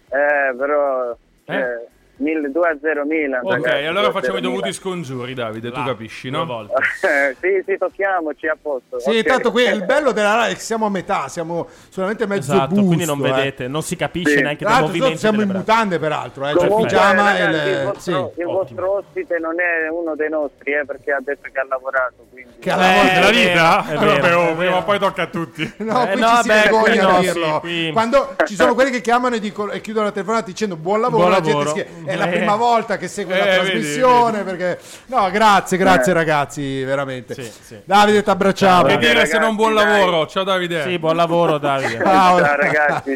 Eh, però... Eh? Eh, mille- 2-0 Milan. Ok, ragazzi, allora 2-0 facciamo i dovuti scongiuri, Davide, tu Là, capisci, Due no? volte. Eh, sì, sì, tocchiamoci a posto. Sì, ok. tanto qui il bello della radio è che siamo a metà, siamo solamente mezzo Esatto, busto. quindi non eh. vedete, non si capisce Sì. neanche l'altro movimenti siamo in braccia. mutande peraltro, eh, c'è il Comunque, pigiama e ragazzi, il, le... vostro, sì. il vostro ospite non è uno dei nostri, eh, perché ha detto che ha lavorato. Quindi... Che ha Eh, lavorato- Della è vita? vero, è Vabbè, vero, oh, è vero. o poi tocca a tutti. No, Eh, qui no, ci si beh, vergogna qui a no, dirlo. Quando ci sono quelli che chiamano e, chiudono la telefonata dicendo buon lavoro, la gente. È la Eh. prima volta che segue la Eh, vedi, trasmissione. Perché... No, grazie, grazie Eh. ragazzi, veramente. Sì, sì. Davide, ti abbracciamo. Che Vabbè, dire se non buon lavoro? Ciao Davide. Sì, buon lavoro Davide. Ciao. Ciao, ragazzi.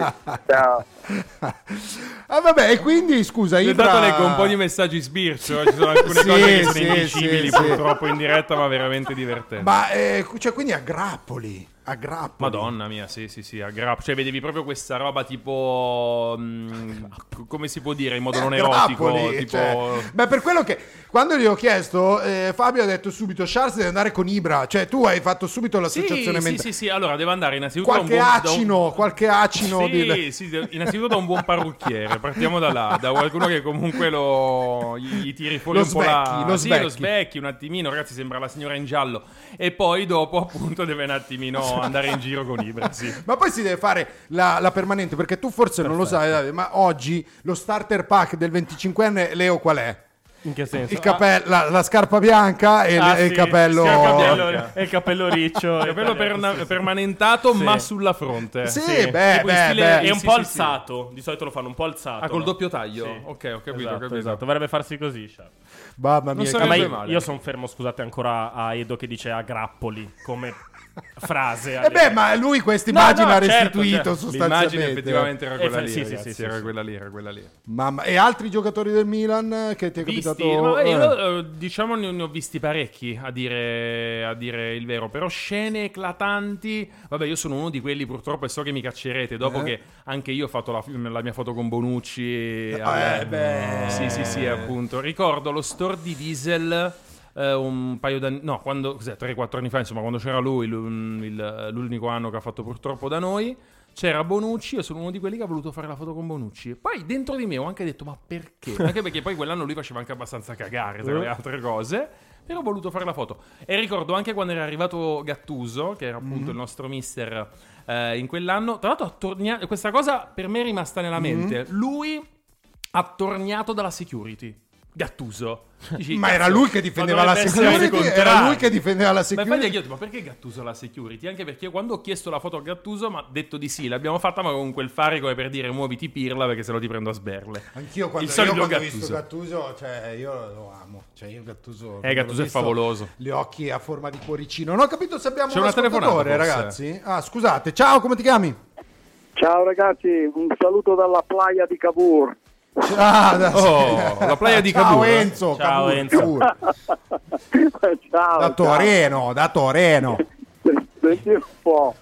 Ciao. Ah, vabbè, e quindi scusa, Io intanto leggo un po' di messaggi sbircio, eh, ci sono alcune Sì, cose che sono sì, indicibili sì, sì. purtroppo in diretta, ma veramente divertenti. Ma eh, cioè, quindi a grappoli, a grappoli. Madonna mia, sì, sì, sì, a grappo. Cioè, vedevi proprio questa roba tipo. mm, c- come si può dire in modo Eh, non erotico? grappoli, tipo. cioè. Beh, per quello che quando gli ho chiesto, eh, Fabio ha detto subito: Charles deve andare con Ibra. Cioè, tu hai fatto subito Sì, l'associazione sì, mentale. sì, sì, allora deve andare innanzitutto Qualche da un buon, da un- acino, qualche acino Sì, di- sì, innanzitutto da un buon parrucchiere, partiamo da là, da qualcuno che comunque lo gli, gli tiri fuori Lo un po' la lo sì, lo svecchi un attimino, ragazzi, sembra la signora in giallo e poi dopo appunto deve un attimino andare in giro con Ibra, sì. Ma poi si deve fare la, la permanente perché tu forse non lo sai, ma oggi lo starter pack del 25enne Leo qual è? In che senso? Il capello, la, la scarpa bianca e, il- Ah, e il sì, capello. scarpa bianca. bianca. E il capello riccio. Il capello perna- permanentato Sì. ma sulla fronte. Sì, Sì, beh, beh, beh. È un Sì, po' sì, alzato. Di solito lo fanno un po' alzato. Ah, col no? doppio taglio? Sì. Ok, ho capito, ho Esatto, capito. esatto. Dovrebbe farsi così, Sharp. Mamma Non mia, Ah, ma sarebbe io, male. io sono fermo, scusate, ancora a Edo che dice a grappoli come frase. E Eh beh, ma lui questa No, immagine no, ha certo, restituito certo. sostanzialmente. L'immagine effettivamente era Eh, quella fa- lì, sì, ragazzi, sì, sì, era quella lì, era quella lì. Mamma- E altri giocatori del Milan che ti è Visti, capitato? ma eh. io eh, diciamo ne, ne ho visti parecchi a dire, a dire il vero, però scene eclatanti. Vabbè, io sono uno di quelli purtroppo e so che mi caccerete dopo Eh? che anche io ho fatto la, la mia foto con Bonucci. Eh, beh. Sì, sì, sì, appunto. Ricordo lo store di Diesel. Eh, un paio d'anni, no, quando, cos'è, 3-4 anni fa, insomma, quando c'era lui, lu- il- l'unico anno che ha fatto purtroppo da noi, c'era Bonucci, io sono uno di quelli che ha voluto fare la foto con Bonucci. E poi dentro di me ho anche detto, ma perché? Anche perché poi quell'anno lui faceva anche abbastanza cagare, tra le altre cose. Però ho voluto fare la foto. E ricordo anche quando era arrivato Gattuso, che era appunto il nostro mister eh, in quell'anno. Tra l'altro, ha tornia- questa cosa per me è rimasta nella mente. Lui ha tornato dalla security. Gattuso. Dici, Ma era lui che difendeva la security? Era lui che difendeva la ma security? infatti anche io ma perché Gattuso la security? Anche perché quando ho chiesto la foto a Gattuso mi ha detto di sì, l'abbiamo fatta ma con quel fare come per dire muoviti pirla perché se no ti prendo a sberle. Anch'io quando, Il io quando ho visto Gattuso, cioè io lo amo. Cioè io Gattuso, Eh, Gattuso è favoloso. Gli occhi a forma di cuoricino. Non ho capito se abbiamo C'è un una telefonata, ascoltatore, ragazzi. Ah, scusate. Ciao, come ti chiami? Ciao ragazzi, un saluto dalla playa di Cavour. Ah, da- Oh, la playa di Ciao Cavour. Enzo. Ciao, Cavour, Enzo. Ciao. Da Toreno, da Toreno. ciao. Senti un po'.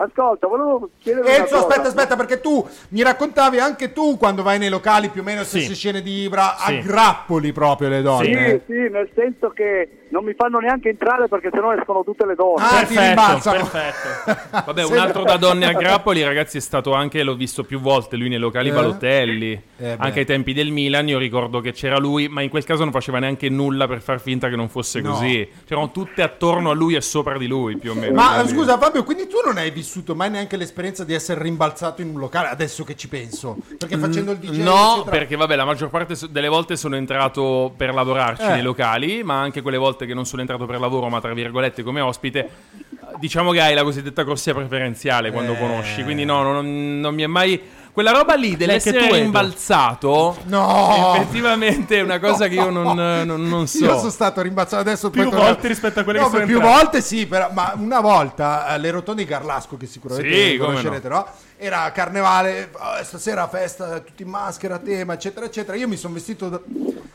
Ascolta, volevo chiedere una Enzo, cosa. aspetta, aspetta, perché tu mi raccontavi anche tu quando vai nei locali più o meno stesse Sì. scene di Ibra, Sì. aggrappoli proprio le Sì, donne. sì, nel senso che non mi fanno neanche entrare perché sennò escono tutte le donne. Ah, rimbalzano. perfetto. Vabbè, un altro da donne a grappoli, ragazzi, è stato anche, l'ho visto più volte, lui nei locali Eh? Balotelli, Eh, anche ai tempi del Milan, io ricordo che c'era lui, ma in quel caso non faceva neanche nulla per far finta che non fosse No. così. C'erano tutte attorno a lui e sopra di lui, più o meno. Ma scusa Fabio, quindi tu non hai vissuto mai neanche l'esperienza di essere rimbalzato in un locale, adesso che ci penso? Perché facendo il DJ... Mm, No, eccetera- perché vabbè, la maggior parte delle volte sono entrato per lavorarci Eh. nei locali, ma anche quelle volte che non sono entrato per lavoro, ma tra virgolette come ospite, eh, diciamo che hai la cosiddetta corsia preferenziale quando Eh. conosci. Quindi no, non, non mi è mai... Quella roba lì dell'essere rimbalzato, No! effettivamente è una cosa che io non, non- non so. Io sono stato rimbalzato adesso Più volte rispetto a quelle No, che sono più entrate. volte sì, però, ma una volta eh, le rotonde di Carlasco che sicuramente Sì, conoscerete, no? Era carnevale, oh, stasera festa, tutti in maschera, tema, eccetera, eccetera. Io mi sono vestito da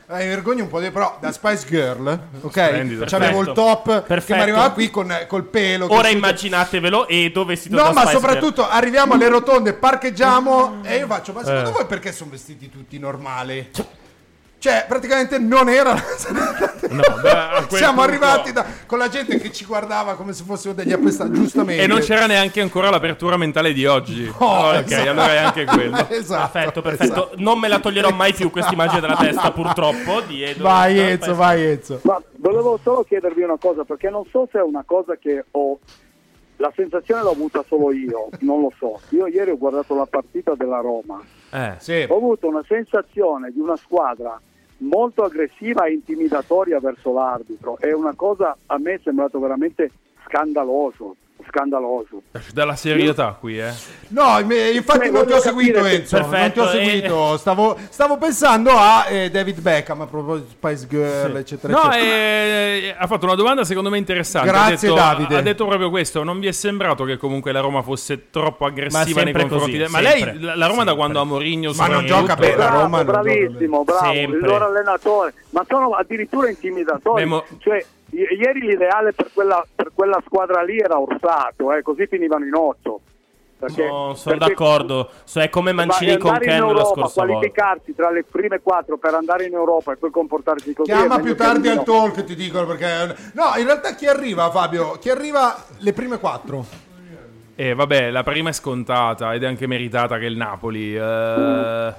eh, mi vergogno un po' di però da Spice Girl, ok? C'avevo il Perfetto. top che Perfetto. mi arrivava qui con col pelo che Ora su- immaginatevelo e dove si No, ma soprattutto arriviamo alle rotonde, parcheggiamo e io faccio, ma secondo Eh. voi perché sono vestiti tutti normali? Cioè, praticamente non era... No, beh, Siamo punto- arrivati da- con la gente che ci guardava come se fossimo degli appestati, giustamente. E non c'era neanche ancora l'apertura mentale di oggi. Oh, ok, esatto. allora è anche quello. esatto, Perfetto, perfetto. esatto. Non me la toglierò mai più questa immagine dalla testa, purtroppo. Di Edo. Vai Perfetto. Enzo, vai Enzo. Ma volevo solo chiedervi una cosa, perché non so se è una cosa che ho. La sensazione l'ho avuta solo io, non lo so. Io ieri ho guardato la partita della Roma. Eh. Sì. Ho avuto una sensazione di una squadra molto aggressiva e intimidatoria verso l'arbitro. È una cosa a me è sembrato veramente scandaloso. Scandaloso. Dalla serietà qui, eh. No, me- infatti Eh, non ti ho voglio seguito Enzo, non ti Perfetto, ho eh. seguito, stavo, stavo pensando a eh, David Beckham a proposito di Spice Girl, eccetera, No, eccetera. eh, ha fatto una domanda secondo me interessante. Grazie, ha detto, Davide. Ha detto proprio questo. Non vi è sembrato che comunque la Roma fosse troppo aggressiva nei confronti così, Ma lei, la Roma da sempre. quando ha Mourinho Ma non gioca bene, la Bravo, Roma bravissimo, bravo, Sempre. il loro allenatore, ma sono addirittura intimidatori. Memo- Cioè, i- ieri l'ideale per quella, per quella squadra lì era Orsato, eh, così finivano in otto. Perché- No, sono perché- d'accordo. So, è come Mancini Ma con Ken la Europa, scorsa volta. qualificarsi tra le prime quattro per andare in Europa e poi comportarsi così. Chiama più tardi al talk, ti dicono perché... No, in realtà chi arriva Fabio? Chi arriva le prime quattro? Eh, vabbè, la prima è scontata ed è anche meritata che il Napoli. eh,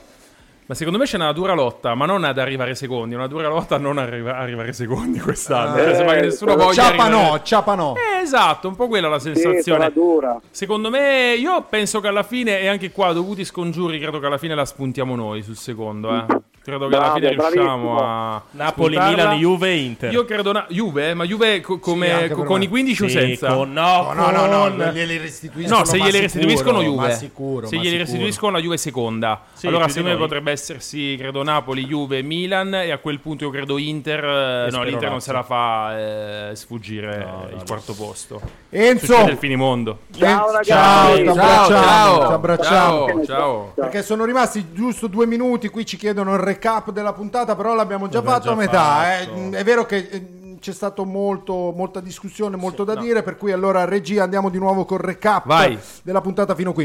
Ma secondo me c'è una dura lotta, ma non ad arrivare secondi, una dura lotta a non arriva- arrivare secondi quest'anno. Cioè, sembra che nessuno voglia Ciapa arrivare- no, ciapa no. Eh, esatto, un po' quella la Sì, sensazione. sarà dura. Secondo me, io penso che alla fine, e anche qua, dovuti scongiuri, credo che alla fine la spuntiamo noi sul secondo. Eh. Credo che alla Bravo, fine riusciamo a Napoli, spuntarla. Milan, Juve e Inter. Io credo na- Juve, ma Juve co- come, anche co- con me. i 15 o Sì, senza? con- no, No, no, no, no, glieli restituiscono. No, se ma gliele sicuro, restituiscono ma Juve. sicuro, se ma gliele sicuro. restituiscono la Juve seconda. Sì, allora secondo me potrebbe essersi, credo Napoli, Juve, Milan e a quel punto io credo Inter, eh, no, spero l'Inter non se la fa eh, sfuggire il quarto posto. Enzo, Succede il finimondo. Ciao, Eh, ragazzi. ciao, Ciao, abbracciamo, ciao. Ciao, ciao. Perché sono rimasti giusto due minuti, qui ci chiedono il recap della puntata, però l'abbiamo già L'abbiamo fatto a metà. eh. fatto. È vero che eh, c'è stato molto, molta discussione, molto da dire, per cui allora regia andiamo di nuovo col recap Vai. della puntata fino qui.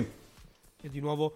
E di nuovo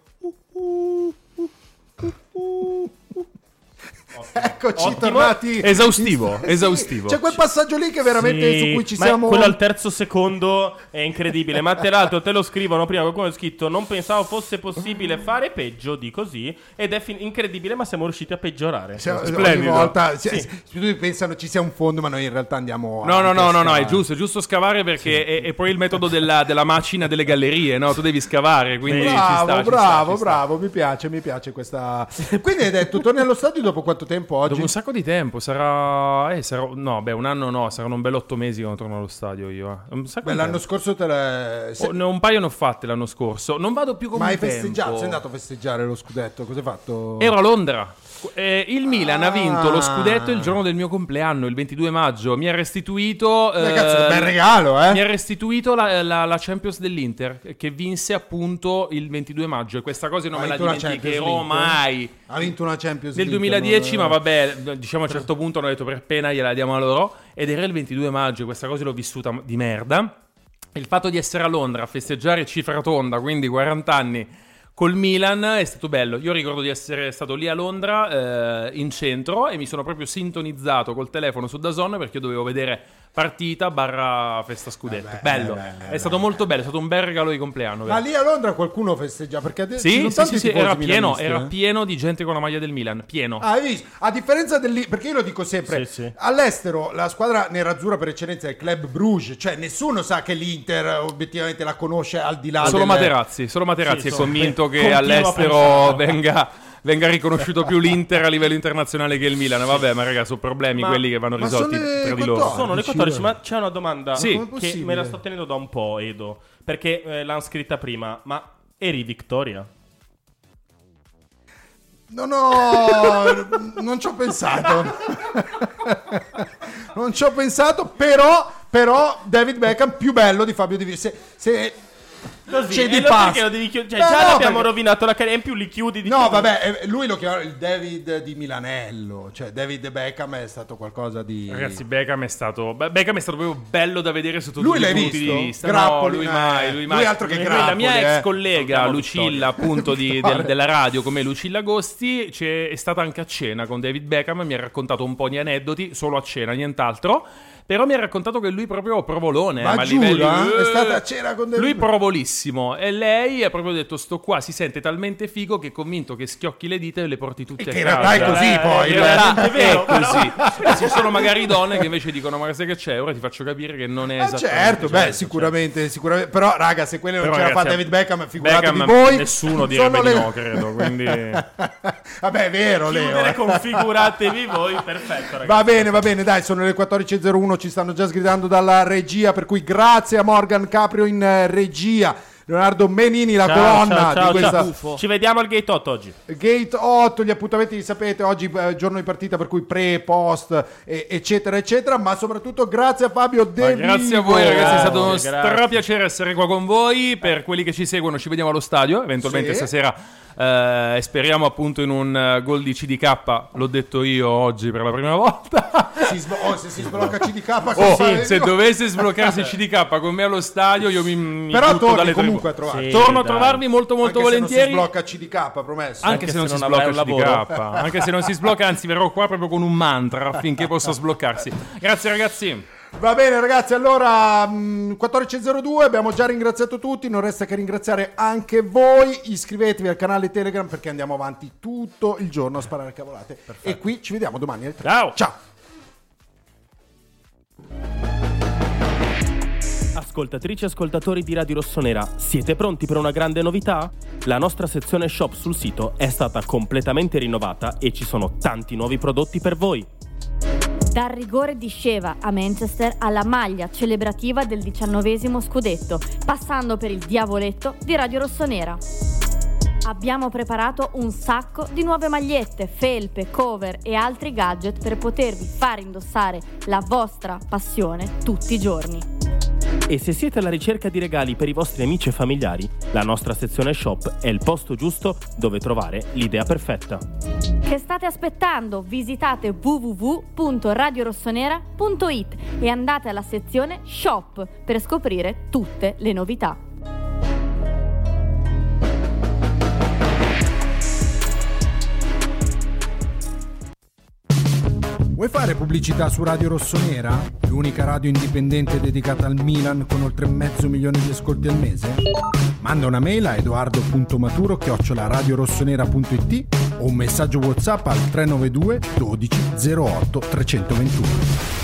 Eccoci Ottimo. tornati. Esaustivo, Sì, esaustivo. C'è quel passaggio lì che veramente Sì, su cui ci ma siamo quello al terzo secondo è incredibile. Ma tra l'altro te lo scrivono prima. Qualcuno ha scritto: Non pensavo fosse possibile fare peggio di così. Ed è fin- incredibile, ma siamo riusciti a peggiorare. Siamo- ogni Splendido. volta si- Sì. si- tutti pensano ci sia un fondo, ma noi in realtà andiamo No, no, no, no, no, è giusto, è giusto scavare perché è, è poi il metodo della, della macina delle gallerie, no? Tu devi scavare, quindi ci Bravo, sta, ci sta, bravo, ci sta. bravo, mi piace, mi piace questa. Quindi hai detto, torni allo stadio dopo quanto tempo oggi? Dopo un sacco di tempo, sarà... Eh, sarà... No, beh, un anno no, saranno un bel otto mesi quando torno allo stadio io. eh. Beh, l'anno tempo. scorso te le... Oh, se- ne- un paio ne ho fatte l'anno scorso. Non vado più come Ma hai tempo. festeggiato? Sei andato a festeggiare lo scudetto? Cosa hai fatto? Ero a Londra. Eh, il Milan ha vinto lo Ah. scudetto il giorno del mio compleanno, il 22 maggio. Mi ha restituito. Cazzo, che eh, bel regalo, eh? Mi ha restituito la, la- la Champions dell'Inter, che vinse appunto il 22 maggio. E questa cosa non Ha me la dimenticherò League? mai. Ha vinto una Champions Nel League, 2010, non- ma vabbè, diciamo a un certo punto hanno detto per pena gliela diamo a loro. Ed era il 22 maggio, questa cosa l'ho vissuta di merda. Il fatto di essere a Londra a festeggiare cifra tonda, quindi 40 anni col Milan, è stato bello. Io ricordo di essere stato lì a Londra, eh, in centro, e mi sono proprio sintonizzato col telefono su Dazon perché io dovevo vedere partita barra festa scudetto. Eh beh, bello, eh beh, eh è stato molto bello, è stato un bel regalo di compleanno. Ma vero? lì a Londra qualcuno festeggia? Perché adesso Sì, sì, sì, sì, era pieno, era eh? pieno di gente con la maglia del Milan, pieno. Ah, hai visto? A differenza del perché io lo dico sempre, Sì, sì. all'estero la squadra nerazzurra per eccellenza è il Club Bruges, cioè nessuno sa che l'Inter obiettivamente la conosce al di là Solo del... Materazzi, solo Materazzi Sì, è convinto che all'estero venga, venga riconosciuto più l'Inter a livello internazionale che il Milan. Vabbè, ma raga, sono problemi Ma- quelli che vanno risolti tra di 14. loro. Sono le 14, 14, ma c'è una domanda Sì. Che me la sto tenendo da un po', Edo. Perché eh, l'hanno scritta prima. Ma eri Victoria? No, no, non ci ho pensato. non ci ho pensato, però, però David Beckham più bello di Fabio Di Vito. Se, se Così, c'è e di chiudere? Cioè, già no, l'abbiamo perché- rovinato la carriera, in più li chiudi di No, più. vabbè, eh, lui lo chiama il David di Milanello, cioè David Beckham è stato qualcosa di... Ragazzi, Beckham è stato. Beckham è stato proprio bello da vedere sotto Lui tutti i l'hai punti visto? di vista. Grappoli, no, lui eh. mai, lui mai. Lui altro che Grappoli, La mia eh. ex collega Lucilla, appunto, di- del- della radio, come Lucilla Agosti, c'è- è stata anche a cena con David Beckham. Mi ha raccontato un po' di aneddoti, solo a cena, nient'altro. Però mi ha raccontato che lui proprio provolone. Ma eh, a giura? livelli- È stata a cena con David Lui provolissimo. E lei ha proprio detto: Sto qua, si sente talmente figo che è convinto che schiocchi le dita e le porti tutte Che a in casa. realtà è così, Eh, poi, In eh. realtà È vero, è così. E ci sono magari donne che invece dicono: Ma sai che c'è? Ora ti faccio capire che non è Eh, esattamente certo, beh, certo, sicuramente, sicuramente. Però, raga, se quello non ce la fa David Beckham, figuratevi Beckham, voi. nessuno direbbe Sono di le- no, credo, quindi- Vabbè, è vero, Leo. Eh. configuratevi voi, perfetto, ragazzi. Va bene, va bene, dai, sono le 14.01, ci stanno già sgridando dalla regia, per cui grazie a Morgan Caprio in eh, regia. Leonardo Menini, la Ciao, colonna ciao, ciao, di questa ciao. Ci vediamo al gate 8 oggi. Gate 8, gli appuntamenti li sapete, oggi eh, giorno di partita, per cui pre, post, eh, eccetera, eccetera, ma soprattutto grazie a Fabio De grazie a voi ragazzi, è stato uno strapiacere essere qua con voi. Per quelli che ci seguono ci vediamo allo stadio, eventualmente Sì. stasera eh, e speriamo appunto in un eh, gol di CDK, l'ho detto io oggi per la prima volta. Si sblo- oh, se si sblocca CDK, Oh, cosa- se dovesse sbloccarsi il CDK con me allo stadio, io mi, mi Però torni dalle comunque a trovarci. Sì. Torno a dai. trovarvi molto molto Anche se volentieri. non si sblocca CDK, promesso. Anche, se non si sblocca il CDK, anche se non si sblocca, anzi verrò qua proprio con un mantra affinché possa sbloccarsi. Grazie ragazzi. Va bene ragazzi, allora mh, 14.02, abbiamo già ringraziato tutti, non resta che ringraziare anche voi, iscrivetevi al canale Telegram perché andiamo avanti tutto il giorno a sparare cavolate. E qui ci vediamo domani alle 3. Ciao. Ciao. Ascoltatrici e ascoltatori di Radio Rossonera, siete pronti per una grande novità? La nostra sezione shop sul sito è stata completamente rinnovata e ci sono tanti nuovi prodotti per voi. Dal rigore di Sceva a Manchester alla maglia celebrativa del diciannovesimo scudetto, passando per il diavoletto di Radio Rossonera. Abbiamo preparato un sacco di nuove magliette, felpe, cover e altri gadget per potervi far indossare la vostra passione tutti i giorni. E se siete alla ricerca di regali per i vostri amici e familiari, la nostra sezione shop è il posto giusto dove trovare l'idea perfetta. Che state aspettando? Visitate www.radiorossonera.it e andate alla sezione shop per scoprire tutte le novità. Vuoi fare pubblicità su Radio Rossonera? L'unica radio indipendente dedicata al Milan con oltre mezzo milione di ascolti al mese? Manda una mail a edoardo.maturo radiorossonera.it o un messaggio WhatsApp al 392 12 08 321.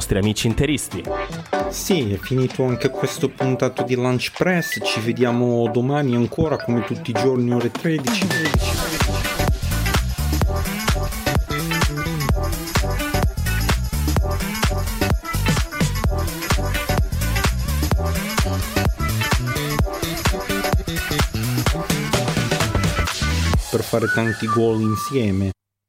amici interisti. Sì, è finito anche questo puntato di Lunch Press. Ci vediamo domani ancora come tutti i giorni ore 13. Per fare tanti gol insieme.